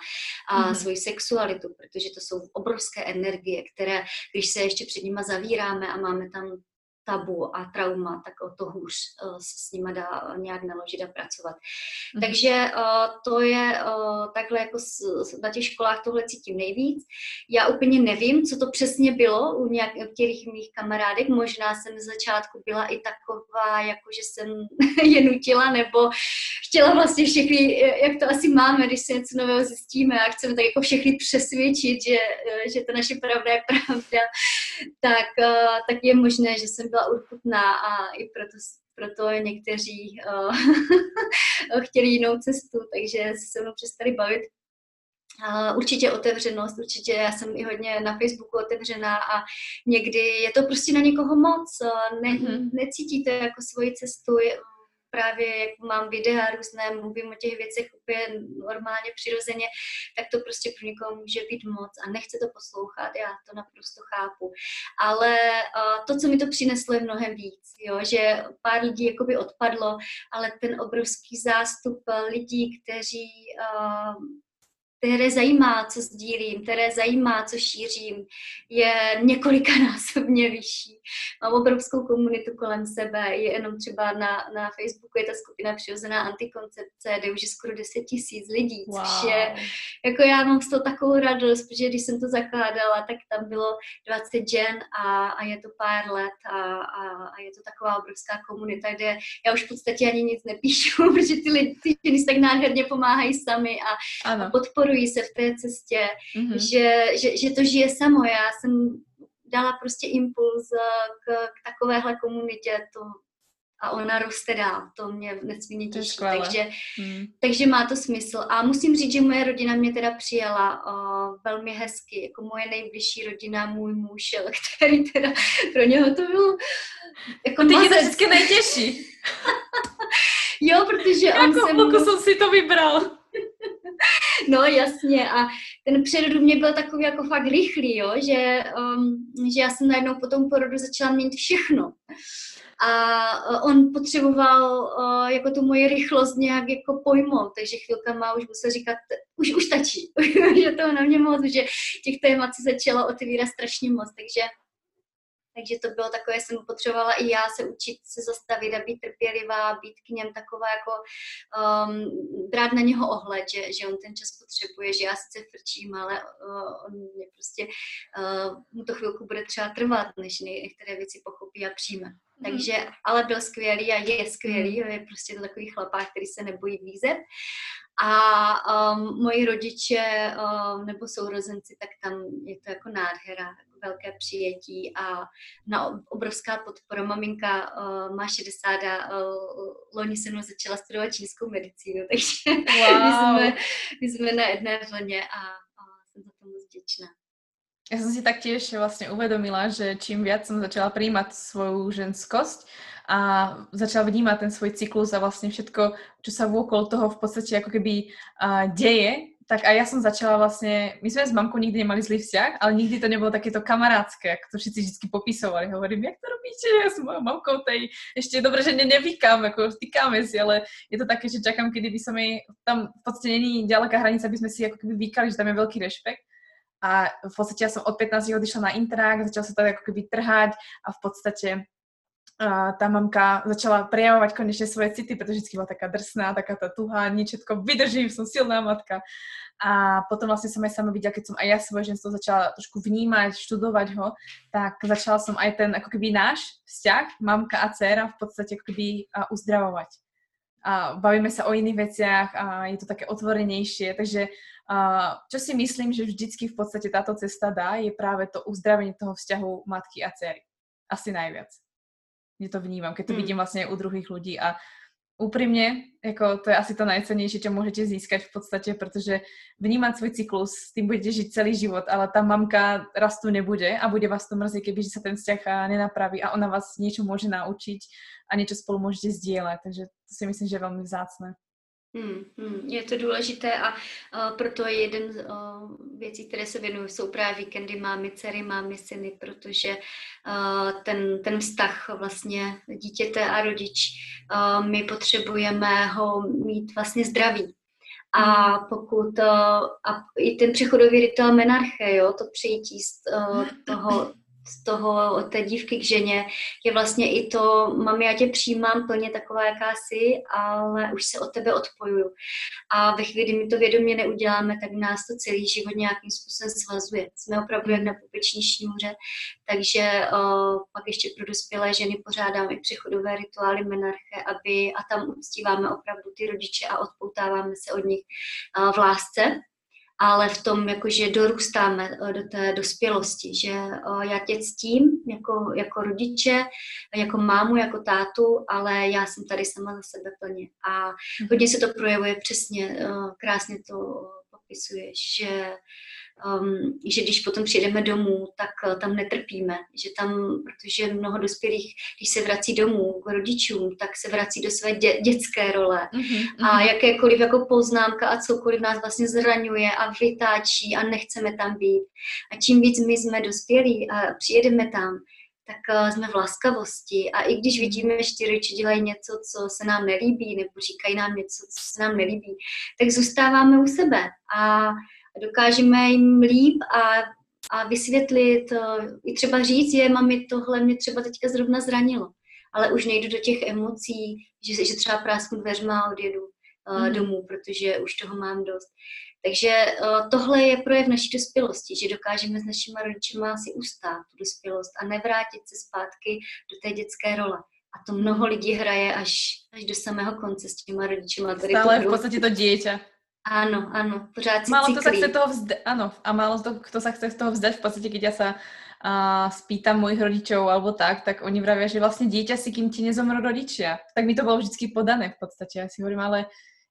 a mm-hmm. svoji sexualitu, protože to jsou obrovské energie, které, když se ještě před nima zavíráme a máme tam tabu a trauma, tak o to hůř uh, se s nima dá nějak naložit a pracovat. Mm. Takže uh, to je uh, takhle jako na těch školách tohle cítím nejvíc. Já úplně nevím, co to přesně bylo u některých mých kamarádek. Možná jsem z začátku byla i taková, jako že jsem *laughs* je nutila, nebo chtěla vlastně všechny, jak to asi máme, když se něco nového zjistíme a chceme tak jako všechny přesvědčit, že, že to naše pravda je *laughs* pravda, tak, tak je možné, že jsem byla urputná a i proto, proto někteří uh, *laughs* chtěli jinou cestu, takže se se mnou přestali bavit. Uh, určitě otevřenost, určitě já jsem i hodně na Facebooku otevřená a někdy je to prostě na někoho moc, ne, mm-hmm. necítíte jako svoji cestu, právě jak mám videa různé, mluvím o těch věcech úplně normálně, přirozeně, tak to prostě pro někoho může být moc a nechce to poslouchat, já to naprosto chápu. Ale to, co mi to přineslo, je mnohem víc, jo? že pár lidí jakoby odpadlo, ale ten obrovský zástup lidí, kteří které zajímá, co sdílím, které zajímá, co šířím, je několikanásobně vyšší. Mám obrovskou komunitu kolem sebe, je jenom třeba na, na Facebooku je ta skupina Přirozená antikoncepce, kde už je skoro 10 tisíc lidí, wow. což je, jako já mám z toho takovou radost, protože když jsem to zakládala, tak tam bylo 20 žen a, a je to pár let a, a, a je to taková obrovská komunita, kde já už v podstatě ani nic nepíšu, *laughs* protože ty lidi ty ženy tak nádherně pomáhají sami a, a podporují podporují se v té cestě, mm-hmm. že, že, že to žije samo. Já jsem dala prostě impuls k, k takovéhle komunitě, to, a ona roste dál. To mě nesmírně těší. Takže, mm. takže má to smysl. A musím říct, že moje rodina mě teda přijala uh, velmi hezky, jako moje nejbližší rodina, můj muž, *laughs* který teda pro něho to bylo jako Ty je to vždycky nejtěžší. *laughs* jo, protože on jako, se... Jako jsem si to vybral. *laughs* no jasně a ten přerod u mě byl takový jako fakt rychlý, jo, že, um, že já jsem najednou po tom porodu začala měnit všechno. A uh, on potřeboval uh, jako tu moji rychlost nějak jako pojmout, takže chvilkama už musel říkat, už, už stačí, *laughs* že to na mě moc, že těch témat se začalo otevírat strašně moc, takže takže to bylo takové, jsem potřebovala i já se učit se zastavit a být trpělivá, být k něm taková jako um, brát na něho ohled, že, že on ten čas potřebuje, že já sice frčím, ale uh, on mě prostě, uh, mu to chvilku bude třeba trvat, než některé věci pochopí a přijme. Mhm. Takže, ale byl skvělý a je skvělý, mhm. je prostě to takový chlapák, který se nebojí výzev. A um, moji rodiče um, nebo sourozenci, tak tam je to jako nádhera, jako velké přijetí a na obrovská podpora. Maminka uh, má 60 a uh, loni se mnou začala studovat čínskou medicínu, *laughs* takže wow. my, jsme, my jsme na jedné vlně a, a jsem za to moc vděčná. Ja som si taktiež vlastne uvedomila, že čím viac som začala príjmať svoju ženskosť a začala vnímať ten svoj cyklus a vlastne všetko, čo sa vôkol toho v podstate ako keby deje, tak a ja som začala vlastne, my sme s mamkou nikdy nemali zlý vzťah, ale nikdy to nebolo takéto kamarádske, ako to všetci vždy popisovali. Hovorím, jak to robíte? Ja s mojou mamkou tej ešte dobre, že ne, nevykám, ako týkáme si, ale je to také, že čakám, kedy by som jej, tam v podstate není ďaleká hranica, aby sme si ako keby vykali, že tam je veľký rešpekt a v podstate ja som od 15 odišla na intrak, začala sa to ako keby trhať a v podstate a tá mamka začala prejavovať konečne svoje city, pretože vždy bola taká drsná, taká tá tuhá, nič všetko vydržím, som silná matka. A potom vlastne som aj sama videla, keď som aj ja svoje ženstvo začala trošku vnímať, študovať ho, tak začala som aj ten ako keby náš vzťah, mamka a dcera v podstate ako keby uzdravovať. A bavíme sa o iných veciach a je to také otvorenejšie, takže čo si myslím, že vždycky v podstate táto cesta dá, je práve to uzdravenie toho vzťahu matky a dcery. Asi najviac. Ja to vnímam, keď to hmm. vidím vlastne u druhých ľudí a úprimne, jako to je asi to najcennější, čo môžete získať v podstate, protože vnímať svoj cyklus, s tým budete žiť celý život, ale ta mamka raz tu nebude a bude vás to mrzieť, keby sa ten vzťah nenapraví a ona vás niečo môže naučiť a niečo spolu môžete zdieľať, takže to si myslím, že je veľmi vzácné. Hmm, hmm, je to důležité a uh, proto je jeden z uh, věcí, které se věnují, jsou právě víkendy mámy, dcery, mámy, syny, protože uh, ten, ten vztah vlastně dítěte a rodič, uh, my potřebujeme ho mít vlastně zdravý. A hmm. pokud, uh, a i ten přechodový rituál menarche, jo, to přijetí z *laughs* toho z toho, od té dívky k ženě, je vlastně i to, mami, já tě přijímám plně taková, jaká jsi, ale už se od tebe odpojuju. A ve chvíli, kdy my to vědomě neuděláme, tak nás to celý život nějakým způsobem svazuje. Jsme opravdu jak na pupeční šňůře, takže uh, pak ještě pro dospělé ženy pořádáme i přechodové rituály menarche, aby, a tam uctíváme opravdu ty rodiče a odpoutáváme se od nich uh, v lásce ale v tom, jakože dorůstáme eh, do té dospělosti, že eh, já tě ctím jako, jako rodiče, jako mámu, jako tátu, ale já jsem tady sama za sebe plně. A mhm. hodně se to projevuje přesně, eh, krásně to popisuješ, že um, že když potom přijedeme domů, tak uh, tam netrpíme, že tam, protože mnoho dospělých, když se vrací domů k rodičům, tak se vrací do své dě, dětské role mm-hmm. a jakékoliv jako poznámka a cokoliv nás vlastně zraňuje a vytáčí a nechceme tam být. A čím víc my jsme dospělí a přijedeme tam, tak uh, jsme v laskavosti a i když vidíme, že ti rodiče dělají něco, co se nám nelíbí, nebo říkají nám něco, co se nám nelíbí, tak zůstáváme u sebe a dokážeme jim líp a, a vysvětlit, eh, i třeba říct, je, mami, tohle mě třeba teďka zrovna zranilo, ale už nejdu do těch emocí, že, že třeba prásknu dveřma a odjedu mm. domů, protože už toho mám dost. Takže uh, tohle je projev naší dospělosti, že dokážeme s našimi rodičima si ustát tu dospělost a nevrátit se zpátky do té dětské role. A to mnoho lidí hraje až, až do samého konce s těma rodičima. Stále v podstatě to dítě. Áno, áno, pořád si Málo kto sa chce toho vzdať, áno, a málo to, kto sa chce z toho vzdať, v podstate, keď ja sa a spýtam mojich rodičov alebo tak, tak oni vravia, že vlastne dieťa si, kým ti nezomrú rodičia. Tak mi to bolo vždycky podané v podstate. Ja si hovorím, ale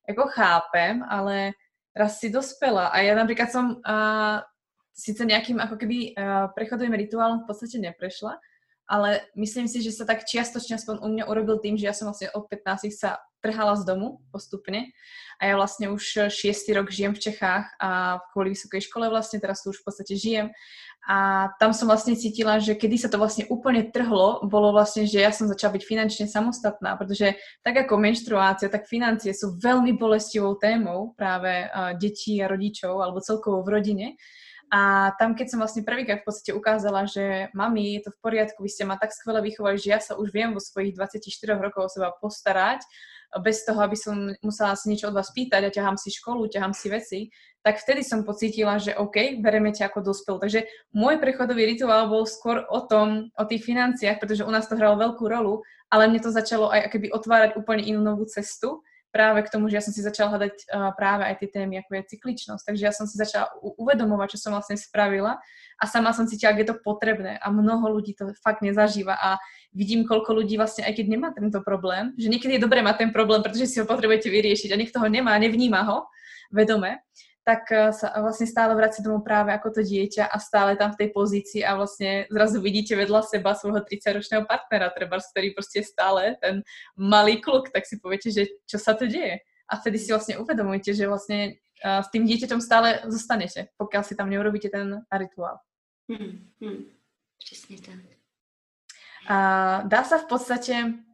ako chápem, ale raz si dospela. A ja napríklad som uh, síce nejakým ako keby uh, prechodovým rituálom v podstate neprešla, ale myslím si, že sa tak čiastočne aspoň u mňa urobil tým, že ja som vlastne od 15 sa trhala z domu postupne a ja vlastne už šiestý rok žijem v Čechách a kvôli vysokej škole vlastne teraz tu už v podstate žijem a tam som vlastne cítila, že kedy sa to vlastne úplne trhlo, bolo vlastne, že ja som začala byť finančne samostatná, pretože tak ako menštruácia, tak financie sú veľmi bolestivou témou práve uh, detí a rodičov alebo celkovo v rodine. A tam, keď som vlastne prvýkrát v podstate ukázala, že mami, je to v poriadku, vy ste ma tak skvele vychovali, že ja sa už viem vo svojich 24 rokov o seba postarať, bez toho, aby som musela si niečo od vás pýtať a ťahám si školu, ťahám si veci, tak vtedy som pocítila, že OK, bereme ťa ako dospel. Takže môj prechodový rituál bol skôr o tom, o tých financiách, pretože u nás to hralo veľkú rolu, ale mne to začalo aj keby otvárať úplne inú novú cestu práve k tomu, že ja som si začala hľadať uh, práve aj tie témy, ako je cykličnosť. Takže ja som si začala uvedomovať, čo som vlastne spravila a sama som cítila, ak je to potrebné a mnoho ľudí to fakt nezažíva a vidím, koľko ľudí vlastne, aj keď nemá tento problém, že niekedy je dobré mať ten problém, pretože si ho potrebujete vyriešiť a niekto ho nemá, nevníma ho vedome, tak eh, sa vlastne stále vracia domov práve ako to dieťa a stále tam v tej pozícii a vlastne zrazu vidíte vedľa seba svojho 30-ročného partnera, treba, ktorý proste je stále ten malý kluk, tak si poviete, že čo sa to deje. A vtedy si vlastne uvedomujete, že vlastne uh, s tým dieťaťom stále zostanete, pokiaľ si tam neurobíte ten rituál. Hmm, hmm. Přesně tak. A dá sa v podstate Ehm,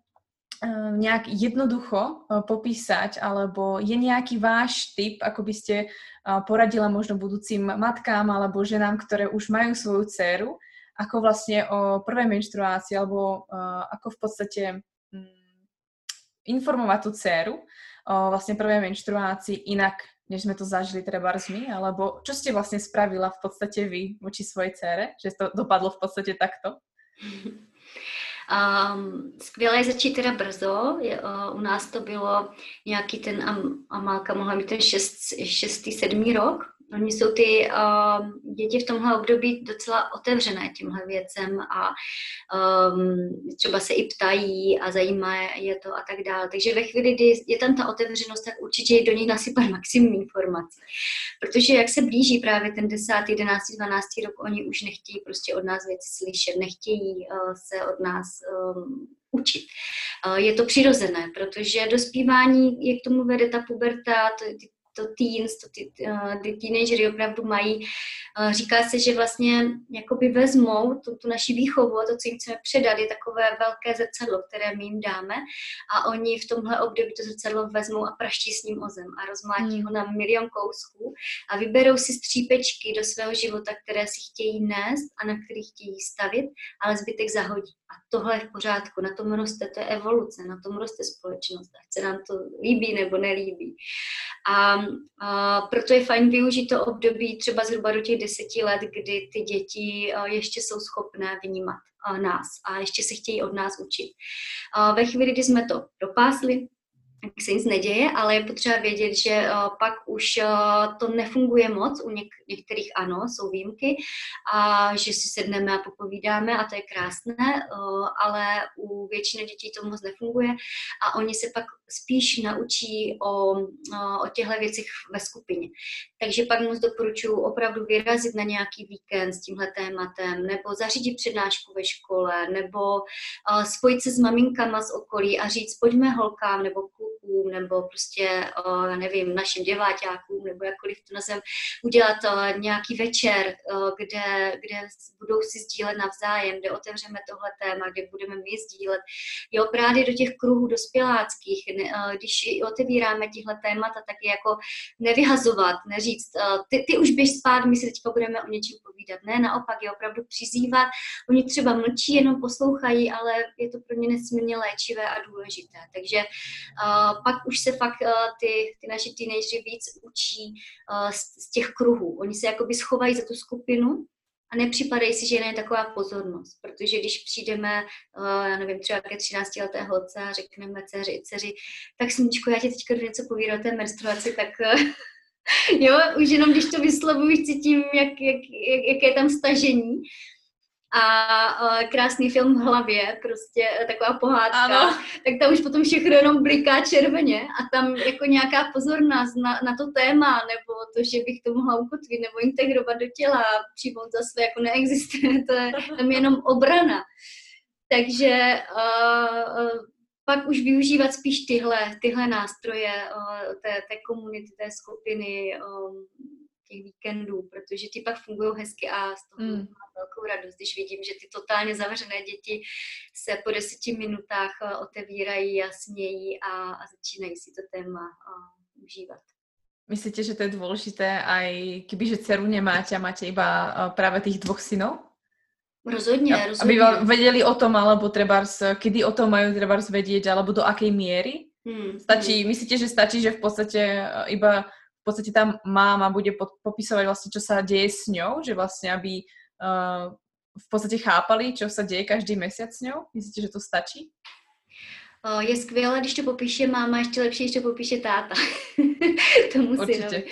nejak jednoducho eh, popísať, alebo je nejaký váš tip, ako by ste eh, poradila možno budúcim matkám alebo ženám, ktoré už majú svoju dceru, ako vlastne o prvej menštruácii, alebo eh, ako v podstate mm, informovať tú dceru o vlastne prvej menštruácii inak, než sme to zažili treba my, alebo čo ste vlastne spravila v podstate vy voči svojej dcere, že to dopadlo v podstate takto? *laughs* Um, skvělé je začít teda brzo. Je, uh, u nás to bylo nějaký ten, Am, Amálka mohla mít ten šest, šestý, sedmý rok, Oni jsou ty uh, děti v tomhle období docela otevřené tímhle věcem a um, třeba se i ptají a zajímá je to a tak dále. Takže ve chvíli, kdy je tam ta otevřenost, tak určitě do nich nasypat maximum informací. Protože jak se blíží právě ten 10., 11., 12. rok, oni už nechtějí prostě od nás věci slyšet, nechtějí uh, se od nás um, učit. Uh, je to přirozené, protože dospívání, jak tomu vede ta puberta, ty to teens, to ty, uh, ty teenagery opravdu mají. Uh, říká se, že vlastně jakoby vezmou tu, tu naši výchovu a to, co jim chceme předat, je takové velké zrcadlo, které my jim dáme a oni v tomhle období to zrcadlo vezmou a praští s ním o zem a rozmlátí hmm. ho na milion kousků a vyberou si střípečky do svého života, které si chtějí nést a na kterých chtějí stavit, ale zbytek zahodí. A tohle je v pořádku, na tom roste, to je evoluce, na tom roste společnost, ať se nám to líbí nebo nelíbí. A, a proto je fajn využít to období třeba zhruba do těch deseti let, kdy ty děti ještě jsou schopné vnímat nás a ještě se chtějí od nás učit. Ve chvíli, kdy jsme to dopásli, tak se nic neděje, ale je potřeba vědět, že uh, pak už uh, to nefunguje moc, u něk- některých ano, jsou výjimky, a že si sedneme a popovídáme a to je krásné, uh, ale u většiny dětí to moc nefunguje a oni se pak spíš naučí o, o těchto věcech ve skupině. Takže pak moc doporučuji opravdu vyrazit na nějaký víkend s tímhle tématem, nebo zařídit přednášku ve škole, nebo spojit se s maminkama z okolí a říct, pojďme holkám nebo nebo prostě, uh, nevím, našim děváťákům, nebo jakkoliv to nazvem, udělat uh, nějaký večer, uh, kde, kde budou si sdílet navzájem, kde otevřeme tohle téma, kde budeme my sdílet. Jo, právě do těch kruhů dospěláckých, Eh, když otevíráme tihle témata, tak je jako nevyhazovat, neříct, eh, ty, ty už běž spát, my si teďka budeme o něčem povídat. Ne, naopak je opravdu přizývat. Oni třeba mlčí, jenom poslouchají, ale je to pro ně nesmírně léčivé a důležité. Takže uh, pak už se fakt uh, ty, ty naši teenageři víc učí uh, z, z těch kruhů. Oni se jakoby schovají za tu skupinu a nepřipadají si, že je taková pozornost, protože když přijdeme, já nevím, třeba ke 13 leté holce a řekneme dceři, dceři, tak smíčko, já ti teďka něco povídat o té menstruaci, tak *laughs* jo, už jenom když to vyslovuji, cítím, jak, jak, jak, je tam stažení a uh, krásný film v hlavě, prostě e, taková pohádka, ano. tak tam už potom všechno jenom bliká červeně a tam jako nějaká pozornost na, na to téma, nebo to, že bych to mohla ukotvit nebo integrovat do těla, přijmout za své, jako neexistuje, *laughs* to je tam jenom obrana. Takže uh, pak už využívat spíš tyhle, tyhle nástroje uh, té, té komunity, té skupiny, um, těch víkendů, protože ty pak fungují hezky a z toho mm. mám velkou radost, když vidím, že ty totálně zavřené děti se po deseti minutách otevírají a smějí a, a začínají si to téma uh, užívat. Myslíte, že to je dôležité aj kebyže dceru nemáte a máte iba práve tých dvoch synov? Rozhodně, a, rozhodně. Aby vedeli o tom, alebo trebárs, kedy o tom majú trebárs vedieť, alebo do akej miery? Hmm. Stačí, hmm. myslíte, že stačí, že v podstate iba v podstate tam máma bude popisovať vlastne, čo sa deje s ňou, že vlastne aby uh, v podstate chápali, čo sa deje každý mesiac s ňou? Myslíte, že to stačí? Je skvělé, když to popíše máma, ještě lepší, když to popíše táta. *laughs* Tomu synovi.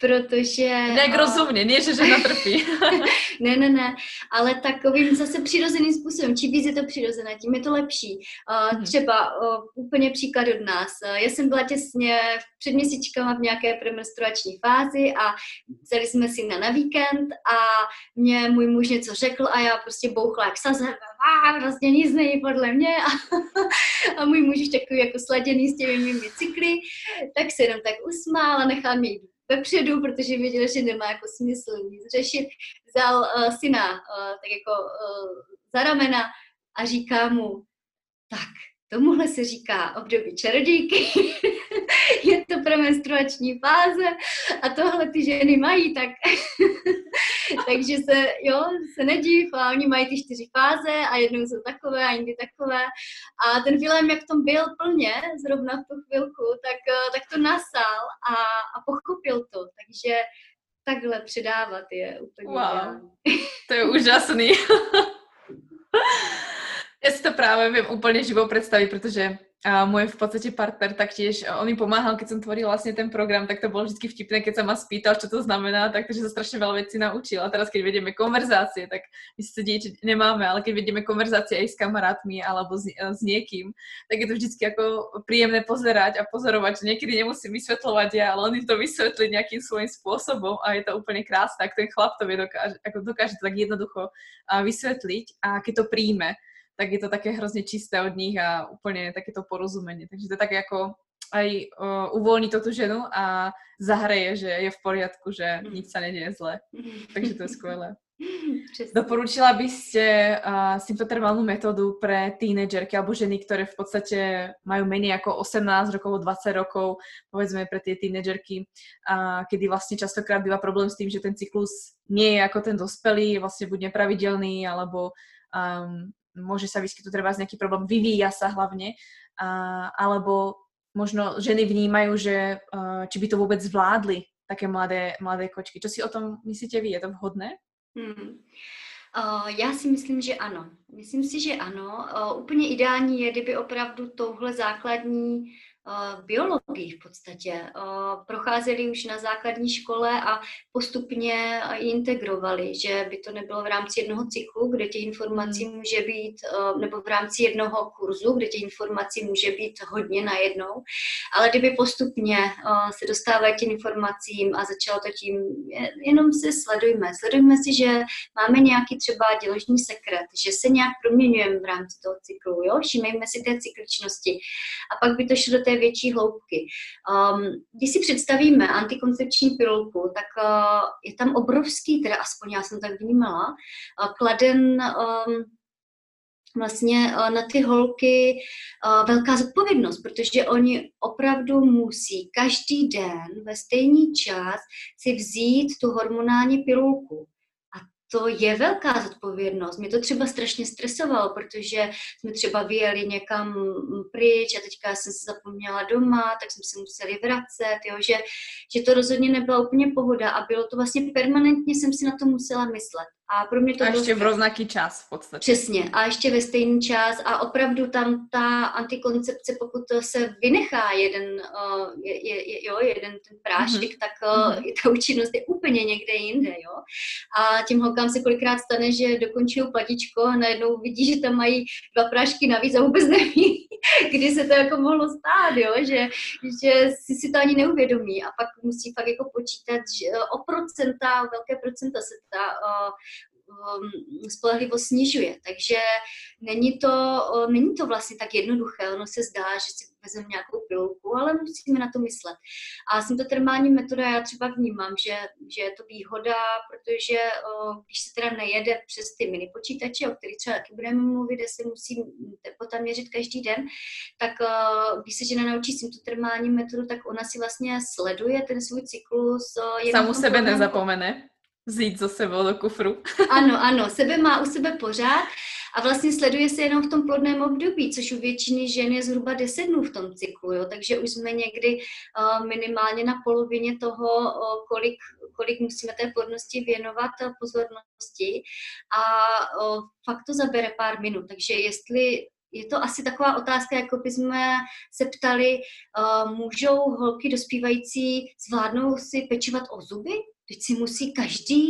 Protože... Jak rozumně, ne, že žena trpí. *laughs* ne, ne, ne, ale takovým zase přirozeným způsobem. Čím víc je to přirozené, tím je to lepší. Uh, třeba uh, úplně příklad od nás. Uh, já jsem byla těsně před měsíčkama v nějaké premenstruační fázi a vzali jsme si na, na víkend a mě můj muž něco řekl a já prostě bouchla jak saze, a vlastně nic není podle mě. A, *laughs* a můj muž takový jako sladěný s těmi mými cykly, tak se jenom tak usmál a nechal mě jít vepředu, protože věděl, že nemá jako smysl nic řešit. Vzal uh, syna uh, tak jako uh, za ramena a říká mu, tak, tomuhle se říká období čarodějky, *laughs* je to premenstruační fáze a tohle ty ženy mají, tak *laughs* *laughs* takže se, jo, se nediv a oni mají ty čtyři fáze a jednou jsou takové a jindy takové a ten Vilém, jak tom byl plně zrovna v tu chvilku, tak, tak to nasál a, a pochopil to, takže takhle předávat je úplně wow. *laughs* To je úžasný. *laughs* Ja si to práve viem úplne živo predstaviť, pretože a môj v podstate partner taktiež, on mi pomáhal, keď som tvorila vlastne ten program, tak to bolo vždy vtipné, keď sa ma spýtal, čo to znamená, takže sa strašne veľa vecí naučil. A teraz, keď vedieme konverzácie, tak my si dieťa nemáme, ale keď vedieme konverzácie aj s kamarátmi alebo s, s niekým, tak je to vždycky ako príjemné pozerať a pozorovať, že niekedy nemusím vysvetľovať ja, ale on im to vysvetlí nejakým svojím spôsobom a je to úplne krásne, ak ten chlap to dokáže, ako dokáže to tak jednoducho vysvetliť a keď to príjme tak je to také hrozně čisté od nich a úplně takéto porozumení. Takže to tak jako aj uh, uvolní to tu ženu a zahraje, že je v poriadku, že mm. nic sa neděje zle. Takže to je skvělé. Doporučila by ste uh, symptotermálnu metódu pre tínedžerky alebo ženy, ktoré v podstate majú menej ako 18 rokov, 20 rokov, povedzme pre tie tínedžerky, uh, kedy vlastne častokrát býva problém s tým, že ten cyklus nie je ako ten dospelý, vlastne buď nepravidelný, alebo um, môže sa vyskytnúť treba nejaký problém, vyvíja sa hlavne, a, alebo možno ženy vnímajú, že uh, či by to vôbec zvládli také mladé, mladé kočky. Čo si o tom myslíte vy? Je to vhodné? Hmm. Uh, já si myslím, že ano. Myslím si, že ano. Uh, úplně ideální je, kdyby opravdu touhle základní biologii v podstatě. Procházeli už na základní škole a postupně ji integrovali, že by to nebylo v rámci jednoho cyklu, kde těch informací hmm. může být, nebo v rámci jednoho kurzu, kde těch informací může být hodně najednou, ale kdyby postupně se dostávají těm informacím a začalo to tím, jenom si sledujme. Sledujme si, že máme nějaký třeba děložní sekret, že se nějak proměňujeme v rámci toho cyklu, jo? všímejme si té cykličnosti. A pak by to šlo do té té větší hloubky. Um, když si představíme antikoncepční pilulku, tak uh, je tam obrovský, teda aspoň já jsem tak vnímala, uh, kladen um, vlastně uh, na ty holky velká zodpovědnost, protože oni opravdu musí každý den ve stejný čas si vzít tu hormonální pilulku to je velká zodpovědnost. Mě to třeba strašně stresovalo, protože jsme třeba vyjeli někam pryč a teďka jsem se zapomněla doma, tak jsme se museli vracet, jo, že, že to rozhodně nebyla úplně pohoda a bylo to vlastně permanentně jsem si na to musela myslet. A pro mě to a ještě v rovnaký čas v podstatě. Přesně. A ještě ve stejný čas a opravdu tam ta antikoncepce, pokud se vynechá jeden, uh, je, je, jo, jeden ten prášek, mm-hmm. tak uh, mm-hmm. ta účinnost je úplně někde jinde, jo. A tím holkám se kolikrát stane, že dokončují platičko a najednou vidí, že tam mají dva prášky navíc a vůbec neví, kdy se to jako mohlo stát, jo, že, že si, si to ani neuvědomí. A pak musí fakt jako počítat, že o procenta, velké procenta se ta spolehlivost snižuje. Takže není to, není to vlastně tak jednoduché. Ono se zdá, že si vezmeme nějakou pilulku, ale musíme na to myslet. A symptotermální metoda já třeba vnímám, že, že je to výhoda, protože když se teda nejede přes ty mini počítače, o kterých třeba taky budeme mluvit, kde se musí teplota měřit každý den, tak když se žena naučí symptotermální metodu, tak ona si vlastně sleduje ten svůj cyklus. Samu sebe nezapomene vzít za sebou do kufru. *laughs* ano, ano, sebe má u sebe pořád a vlastně sleduje se jenom v tom plodném období, což u většiny žen je zhruba 10 dnů v tom cyklu, jo? takže už jsme někdy uh, minimálně na polovině toho, uh, kolik, kolik musíme té plodnosti věnovat uh, pozornosti a uh, fakt to zabere pár minut, takže jestli je to asi taková otázka, jako by jsme se ptali, uh, můžou holky dospívající zvládnout si pečovat o zuby? Teď si musí každý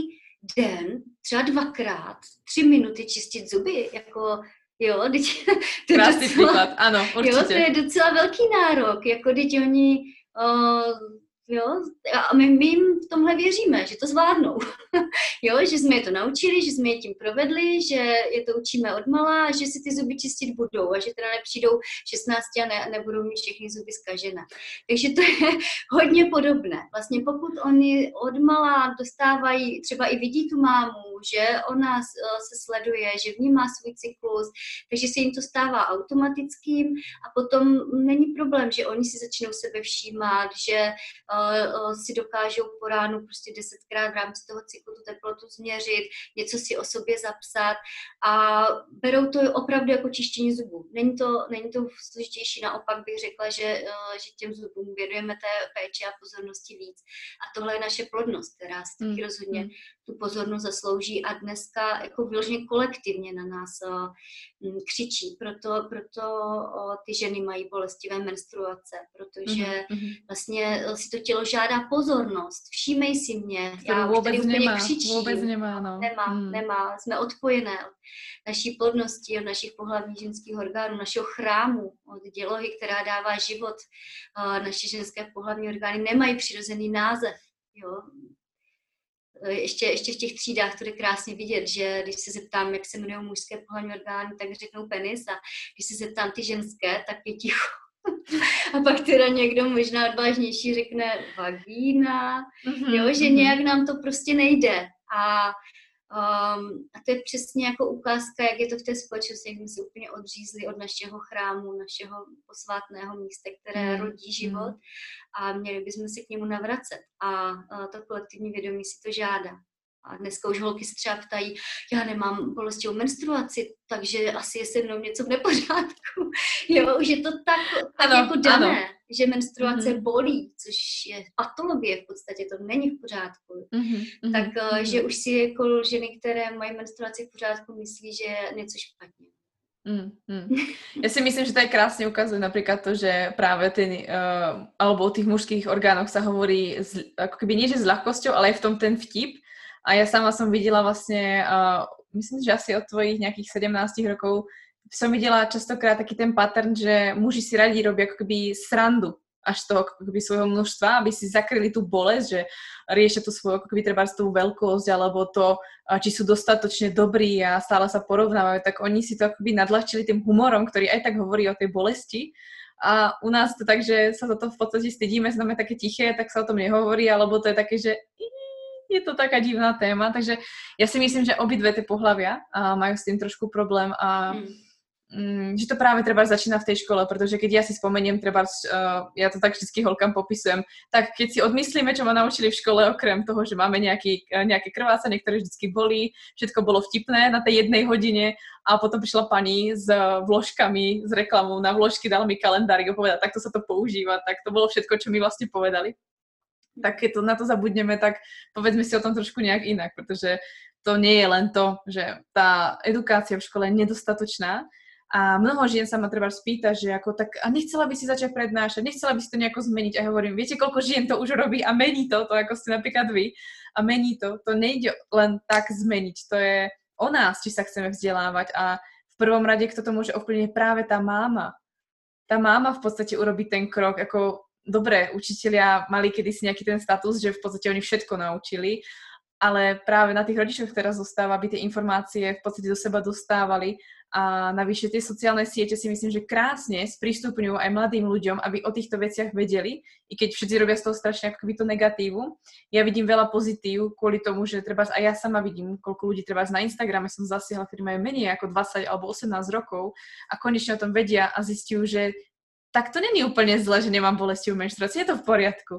den, třeba dvakrát, tři minuty čistit zuby, jako jo, teď, to je docela, příklad, ano, určitě. Jo, to je docela velký nárok, jako teď oni uh, Jo? A my, my jim v tomhle věříme, že to zvládnou. *laughs* jo? Že jsme je to naučili, že jsme je tím provedli, že je to učíme od malá že si ty zuby čistit budou a že teda nepřijdou 16 a ne, nebudou mít všechny zuby zkažené. Takže to je *laughs* hodně podobné. Vlastně pokud oni od malá dostávají, třeba i vidí tu mámu, že ona eh, se sleduje, že vnímá svůj cyklus, takže se jim to stává automatickým a potom není problém, že oni si začnou sebe všímat, že si dokážou po ránu prostě desetkrát v rámci toho cyklu tu teplotu změřit, něco si o sobě zapsat a berou to opravdu jako čištění zubů. Není to, není to složitější, naopak bych řekla, že, uh, že těm zubům věnujeme té péče a pozornosti víc. A tohle je naše plodnost, která si taky mm. rozhodně mm tu pozornost zaslouží a dneska jako vyloženě kolektivně na nás o, m, křičí. Proto, proto o, ty ženy mají bolestivé menstruace, protože mm-hmm. vlastně si to tělo žádá pozornost. Všímej si mě. To já vůbec už tady nemá, křičím. Vůbec nemá, no. Nemá, mm. nemá. Jsme odpojené od naší plodnosti, od našich pohlavních ženských orgánů, našeho chrámu, od dělohy, která dává život. Naše ženské pohlavní orgány nemají přirozený název. Jo? Eh, ještě, ještě v těch třídách to je krásně vidět, že když se zeptám, jak se jmenují mužské pohlavní orgány, tak řeknou penis a když se zeptám ty ženské, tak je ticho. *laughs* A pak teda někdo možná odvážnější řekne vagína, mm-hmm, jo, že mm-hmm. nějak nám to prostě nejde. A Um, a to je přesně jako ukázka, jak je to v té společnosti, jak jsme se úplně odřízli od našeho chrámu, našeho posvátného místa, které mm. rodí život a měli bychom se k němu navracet. A, a to kolektivní vědomí si to žádá. A dneska už holky se třeba ptají, já nemám bolestivou menstruaci, takže asi je se mnou něco v nepořádku. *laughs* jo, už je to tak, tak ano, jako dané, ano. Že menstruace mm-hmm. bolí, což je patologie v podstatě, to není v pořádku. Mm-hmm. Tak mm-hmm. že už si jako ženy, které mají menstruaci v pořádku, myslí, že je něco špatně. Mm, mm. Ja si myslím, že to je krásne ukazuje napríklad to, že práve ten, uh, alebo o tých mužských orgánoch sa hovorí z, ako keby nie, že s ľahkosťou, ale aj v tom ten vtip, a ja sama som videla vlastne, uh, myslím, že asi od tvojich nejakých 17 rokov som videla častokrát taký ten pattern, že muži si radi robia ako keby srandu až toho ako keby svojho množstva, aby si zakryli tú bolesť, že riešia tú svoju ako keby treba tú veľkosť alebo to, či sú dostatočne dobrí a stále sa porovnávajú, tak oni si to ako keby nadľahčili tým humorom, ktorý aj tak hovorí o tej bolesti. A u nás to tak, že sa za to v podstate stydíme, sme také tiché, tak sa o tom nehovorí, alebo to je také, že je to taká divná téma, takže ja si myslím, že obidve tie pohľavia majú s tým trošku problém a mm. Že to práve treba začína v tej škole, protože keď ja si spomeniem, treba, uh, ja to tak vždycky holkám popisujem, tak keď si odmyslíme, čo ma naučili v škole, okrem toho, že máme nejaký, nejaké krvácanie, ktoré vždycky bolí, všetko bolo vtipné na tej jednej hodine a potom prišla pani s vložkami, s reklamou na vložky, dal mi kalendárik a povedal, takto sa to používa, tak to bolo všetko, čo mi vlastne povedali. Tak keď to, na to zabudneme, tak povedzme si o tom trošku nejak inak, protože to nie je len to, že tá edukácia v škole je nedostatočná a mnoho žien sa ma treba spýta, že ako tak, a nechcela by si začať prednášať, nechcela by si to nejako zmeniť? A hovorím, viete, koľko žien to už robí? A mení to, to ako ste napríklad vy. A mení to, to nejde len tak zmeniť, to je o nás, či sa chceme vzdelávať. A v prvom rade, kto to môže ovplyvniť práve tá máma. Tá máma v podstate urobí ten krok, ako dobré, učitelia mali kedysi nejaký ten status, že v podstate oni všetko naučili ale práve na tých rodičoch teraz zostáva, aby tie informácie v podstate do seba dostávali a navyše tie sociálne siete si myslím, že krásne sprístupňujú aj mladým ľuďom, aby o týchto veciach vedeli, i keď všetci robia z toho strašne akoby to negatívu. Ja vidím veľa pozitív kvôli tomu, že treba aj ja sama vidím, koľko ľudí treba na Instagrame som zasiahla, ktorí majú menej ako 20 alebo 18 rokov a konečne o tom vedia a zistujú, že tak to není úplne zle, že nemám bolestivú menštruáciu, je to v poriadku.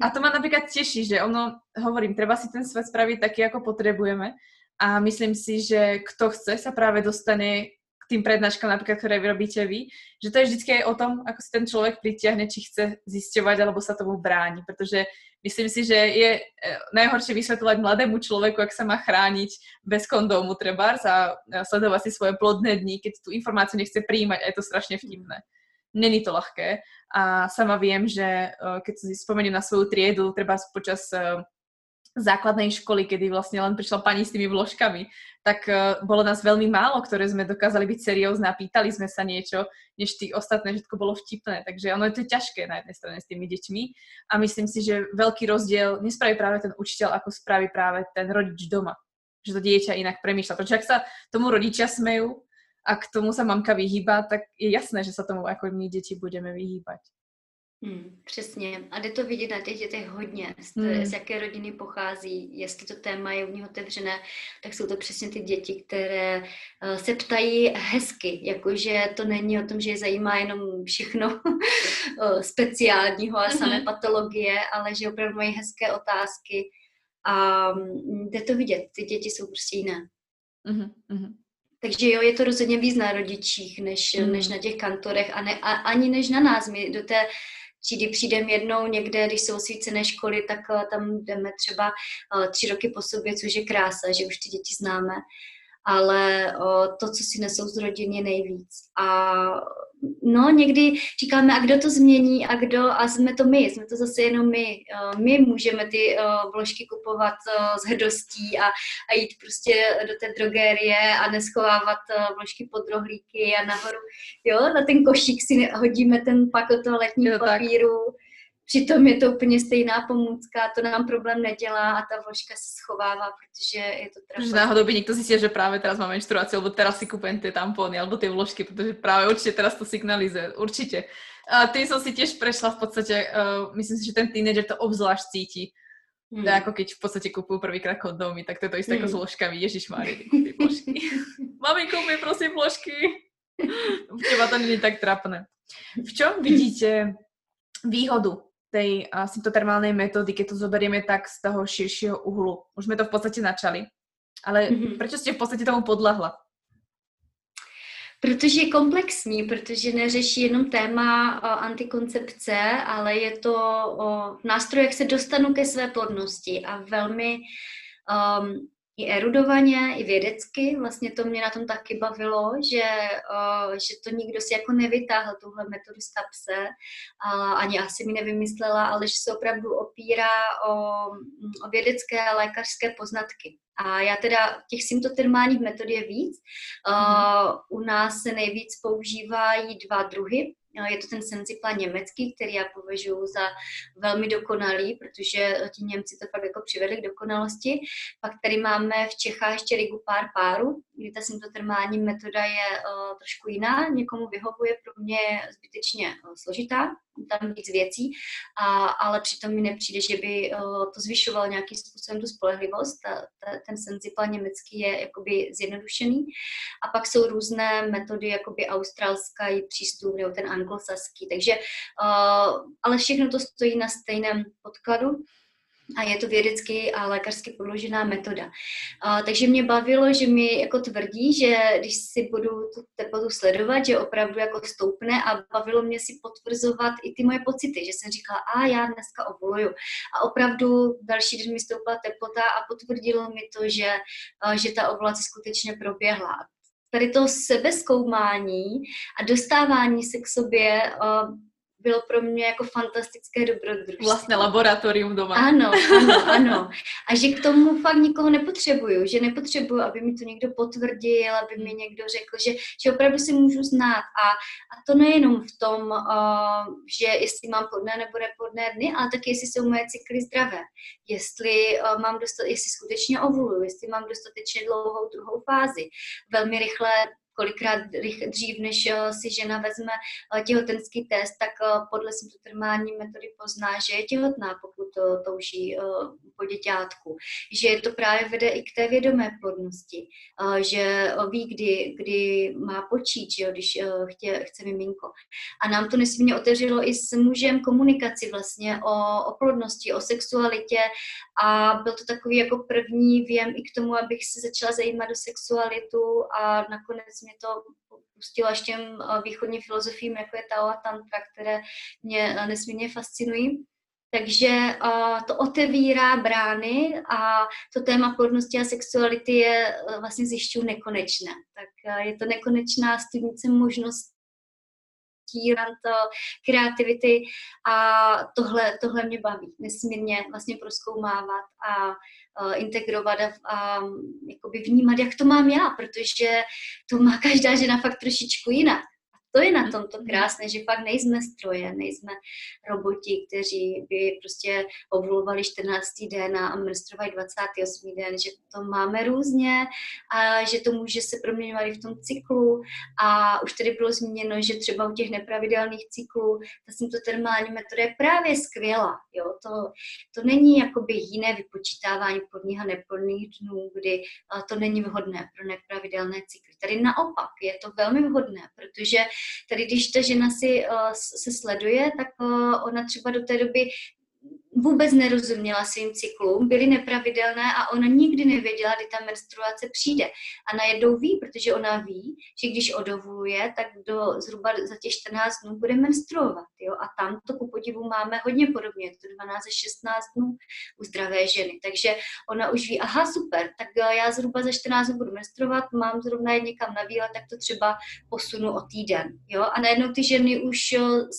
A to ma napríklad teší, že ono, hovorím, treba si ten svet spraviť taký, ako potrebujeme a myslím si, že kto chce sa práve dostane k tým prednáškam napríklad, ktoré vyrobíte vy, že to je vždy aj o tom, ako si ten človek pritiahne, či chce zisťovať alebo sa tomu bráni, pretože myslím si, že je e, najhoršie vysvetľovať mladému človeku, ak sa má chrániť bez kondómu treba a sledovať si svoje plodné dny, keď tú informáciu nechce príjmať a je to strašne vtipné. Není to ľahké a sama viem, že e, keď si spomeniem na svoju triedu, treba počas e, základnej školy, kedy vlastne len prišla pani s tými vložkami, tak uh, bolo nás veľmi málo, ktoré sme dokázali byť seriózne a pýtali sme sa niečo, než tí ostatné, všetko bolo vtipné. Takže ono je to ťažké na jednej strane s tými deťmi a myslím si, že veľký rozdiel nespraví práve ten učiteľ, ako spraví práve ten rodič doma. Že to dieťa inak premýšľa. Protože ak sa tomu rodičia smejú a k tomu sa mamka vyhýba, tak je jasné, že sa tomu ako my deti budeme vyhýbať. Hmm, přesně. A jde to vidět na těch dětech hodně, z, hmm. z jaké rodiny pochází, jestli to téma je u nich otevřené, tak jsou to přesně ty děti, které uh, se ptají hezky, jakože to není o tom, že je zajímá jenom všechno uh, *laughs* speciálního a samé hmm. patologie, ale že opravdu mají hezké otázky a um, jde to vidět, ty děti jsou prostě jiné. Hmm. Takže jo, je to rozhodně víc na rodičích, než, mm. než na těch kantorech a, ne, a ani než na nás. My do té třídy přijdeme jednou někde, když jsou osvícené školy, tak eh, tam jdeme třeba eh, tři roky po sobě, což je krása, že už ty děti známe ale to, co si nesou z rodiny, nejvíc. A no, někdy říkáme, a kdo to změní, a kdo, a jsme to my, jsme to zase jenom my. My můžeme ty vložky kupovat s hrdostí a, a jít prostě do té drogérie a neschovávat vložky pod rohlíky a nahoru, jo, na ten košík si hodíme ten pak od toaletního papíru. Tak Přitom je to úplně stejná pomůcka, to nám problém nedělá a ta vložka se schovává, protože je to trapné. Že náhodou by někdo zjistil, že právě teraz mám menstruaci, nebo teraz si kupujem ty tampony alebo ty vložky, protože právě určitě teraz to signalizuje, určitě. A tým som si tiež prešla v podstate, uh, myslím si, že ten teenager to obzvlášť cíti. Hmm. To je ako keď v podstate kupujú prvýkrát kondómy, tak to je to isté hmm. ako s vložkami. Ježiš Mári, kúpi vložky. *laughs* Mami, kúpi prosím vložky. U teba to není tak trapné. V čom vidíte výhodu tej symptotermálnej metódy, keď to zoberieme tak z toho širšieho uhlu. Už sme to v podstate načali. Ale mm-hmm. prečo ste v podstate tomu podlahla? Protože je komplexní, protože neřeší jenom téma o, antikoncepce, ale je to o, nástroj, jak se dostanu ke své plodnosti a velmi um, i erudovaně, i vědecky. Vlastně to mě na tom taky bavilo, že, uh, že to nikdo si jako nevytáhl, tuhle metodu z kapse, a ani asi mi nevymyslela, ale že se opravdu opírá o, o vědecké a lékařské poznatky. A já teda těch symptotermálních metod je víc. Uh, u nás se nejvíc používají dva druhy. Je to ten senziplan německý, který já považuji za velmi dokonalý, protože ti Němci to fakt jako přivedli k dokonalosti. Pak tady máme v Čechách ještě rigu pár páru, kdy ta symptotermální metoda je uh, trošku jiná, někomu vyhovuje, pro mě zbytečně uh, složitá, tam víc věcí, a, ale přitom mi nepřijde, že by uh, to zvyšovalo nějakým způsobem tu spolehlivost. Ta, ta, ten senziplan německý je jakoby zjednodušený. A pak jsou různé metody, jakoby australská přístup nebo ten anglosaský. Takže, uh, ale všechno to stojí na stejném podkladu a je to vědecky a lékařsky podložená metoda. A, takže mě bavilo, že mi jako tvrdí, že když si budu tu teplotu sledovat, že opravdu jako stoupne a bavilo mě si potvrzovat i ty moje pocity, že jsem říkala, a já dneska ovuluju. A opravdu další den mi stoupla teplota a potvrdilo mi to, že, že ta ovulace skutečně proběhla. Tady to sebezkoumání a dostávání se k sobě bylo pro mě jako fantastické dobrodružství. Vlastně laboratorium doma. Ano, *laughs* ano, ano. A že k tomu fakt nikoho nepotřebuju, že nepotřebuju, aby mi to někdo potvrdil, aby mi někdo řekl, že, že opravdu si můžu znát. A, a to nejenom v tom, uh, že jestli mám podné nebo nepodné dny, ale taky jestli jsou moje cykly zdravé. Jestli uh, mám dostat, jestli skutečně ovuluju, jestli mám dostatečně dlouhou druhou fázi. Velmi rychle kolikrát dřív, než eh, si žena vezme eh, těhotenský test, tak eh, podle symptotermální metody pozná, že je těhotná, pokud to touží po děťátku. Že to právě vede i k té vědomé plodnosti, že ví, kdy, kdy má počít, že jo, když chtě, chce miminko. A nám to nesmírně otevřelo i s mužem komunikaci vlastně o, o plodnosti, o sexualitě a byl to takový jako první věm i k tomu, abych se začala zajímat do sexualitu a nakonec mě to pustilo až těm eh, východním filozofím, jako je Tao a Tantra, které mě eh, nesmírně fascinují. Takže uh, to otevírá brány a to téma plodnosti a sexuality je uh, vlastně zjišťuju nekonečné. Tak je to nekonečná studnice možností, kreativity a tohle, tohle mě baví nesmírně vlastně proskoumávat a integrovat a, a jakoby vnímat, jak to mám já, protože to má *laughs* každá žena fakt trošičku jinak to je na tomto krásné, že fakt nejsme stroje, nejsme roboti, kteří by prostě ovulovali 14. den a menstruovali 28. den, že to máme různě a že to může se proměňovat i v tom cyklu a už tady bylo zmíněno, že třeba u těch nepravidelných cyklů ta symptotermální metoda je právě skvělá. Jo? To, to není jakoby jiné vypočítávání plných a neplných dnů, kdy to není vhodné pro nepravidelné cykly. Tady naopak je to velmi vhodné, protože Tady když ta žena si uh, se sleduje, tak uh, ona třeba do té doby vůbec nerozuměla svým cyklům, byly nepravidelné a ona nikdy nevěděla, kdy ta menstruace přijde. A najednou ví, protože ona ví, že když odovuluje, tak do zhruba za těch 14 dnů bude menstruovat. Jo? A tam to ku podivu máme hodně podobně, to 12 až 16 dnů u zdravé ženy. Takže ona už ví, aha, super, tak já zhruba za 14 dnů budu menstruovat, mám zrovna jít někam na výlet, tak to třeba posunu o týden. Jo? A najednou ty ženy už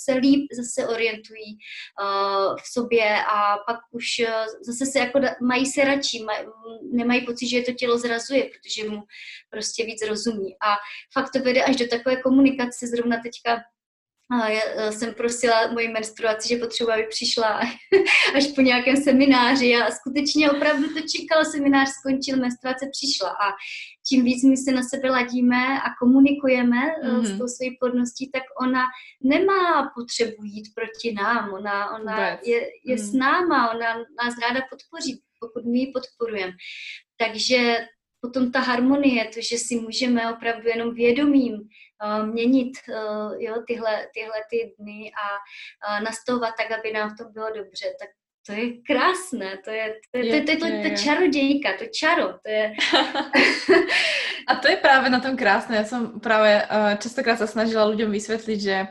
se líp zase orientují uh, v sobě a pak už eh, zase se jako mají se radši, maj, nemají pocit, že je to tělo zrazuje, protože mu prostě víc rozumí. A fakt to vede až do takové komunikace, zrovna teďka a já eh, jsem prosila moji menstruaci, že potřebuji, aby přišla *laughs* až po nějakém semináři a skutečně opravdu to čekala, seminář skončil, menstruace přišla a čím víc my se na sebe ladíme a komunikujeme mm-hmm. s tou svojí plodností, tak ona nemá potřebu jít proti nám, ona, ona je, je mm. s náma, ona nás ráda podpoří, pokud my ji podporujeme. Takže potom ta harmonie, to, že si můžeme opravdu jenom vědomím uh, měnit uh, jo, tyhle, tyhle ty dny a uh, nastavovat tak, aby nám to bylo dobře, tak to je krásné, to je, to je, je, to, je, to, je, to, čarodějka, to čaro, to je... *laughs* *laughs* a to je právě na tom krásné, já jsem právě uh, častokrát se snažila lidem vysvětlit, že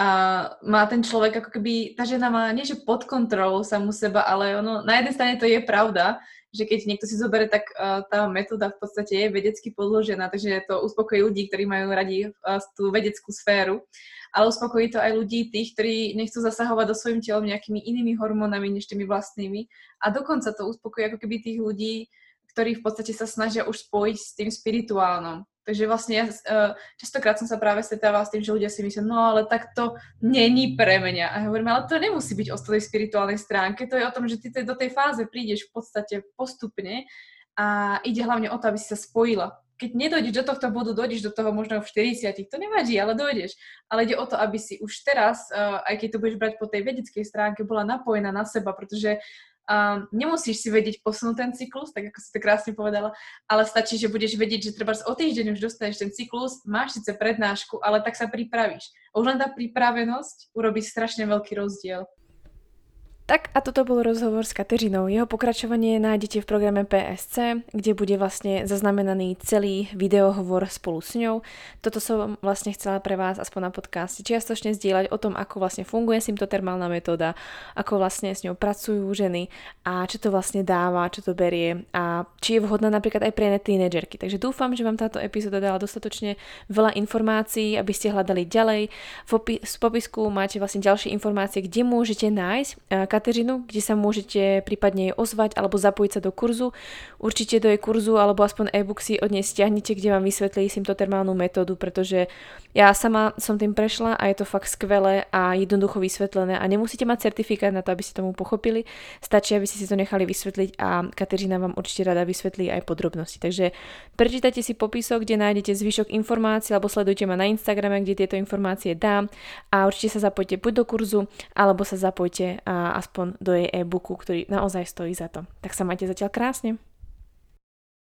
uh, má ten člověk jako keby, ta žena má nie že pod kontrolou samu seba, ale ono, na jedné straně to je pravda, že keď niekto si zoberie, tak uh, tá metóda v podstate je vedecky podložená, takže to uspokojí ľudí, ktorí majú radi uh, tú vedeckú sféru, ale uspokojí to aj ľudí tých, ktorí nechcú zasahovať do svojim telom nejakými inými hormónami než tými vlastnými a dokonca to uspokojí ako keby tých ľudí, ktorí v podstate sa snažia už spojiť s tým spirituálnom. Takže vlastně uh, častokrát som sa práve stretávala s tým, že ľudia si myslia, no ale tak to není pre mňa. A hovorím, ale to nemusí byť o tej spirituálnej stránke, to je o tom, že ty do tej fáze prídeš v podstate postupne a ide hlavne o to, aby si sa spojila. Keď nedojdeš do tohto bodu, dojdeš do toho možno v 40, to nevadí, ale dojdeš. Ale ide o to, aby si už teraz, uh, aj keď to budeš brať po tej vedeckej stránke, bola napojená na seba, protože Um, nemusíš si vedieť posunúť ten cyklus, tak ako si to krásne povedala, ale stačí, že budeš vedieť, že treba o týždeň už dostaneš ten cyklus, máš síce prednášku, ale tak sa pripravíš. Už len tá pripravenosť urobí strašne veľký rozdiel. Tak a toto bol rozhovor s Kateřinou. Jeho pokračovanie nájdete v programe PSC, kde bude vlastne zaznamenaný celý videohovor spolu s ňou. Toto som vlastne chcela pre vás aspoň na podcaste čiastočne zdieľať o tom, ako vlastne funguje symptotermálna metóda, ako vlastne s ňou pracujú ženy a čo to vlastne dáva, čo to berie a či je vhodná napríklad aj pre tínedžerky. Takže dúfam, že vám táto epizóda dala dostatočne veľa informácií, aby ste hľadali ďalej. V, opi- v popisku máte vlastne ďalšie informácie, kde môžete nájsť Kateřinu, kde sa môžete prípadne jej ozvať alebo zapojiť sa do kurzu. Určite do jej kurzu alebo aspoň e-book si od nej stiahnite, kde vám vysvetlí symptotermálnu metódu, pretože ja sama som tým prešla a je to fakt skvelé a jednoducho vysvetlené a nemusíte mať certifikát na to, aby ste tomu pochopili. Stačí, aby ste si to nechali vysvetliť a Kateřina vám určite rada vysvetlí aj podrobnosti. Takže prečítajte si popisok, kde nájdete zvyšok informácií alebo sledujte ma na Instagrame, kde tieto informácie dám a určite sa zapojte buď do kurzu alebo sa zapojte a aspoň do jej e-booku, ktorý naozaj stojí za to. Tak sa majte zatiaľ krásne.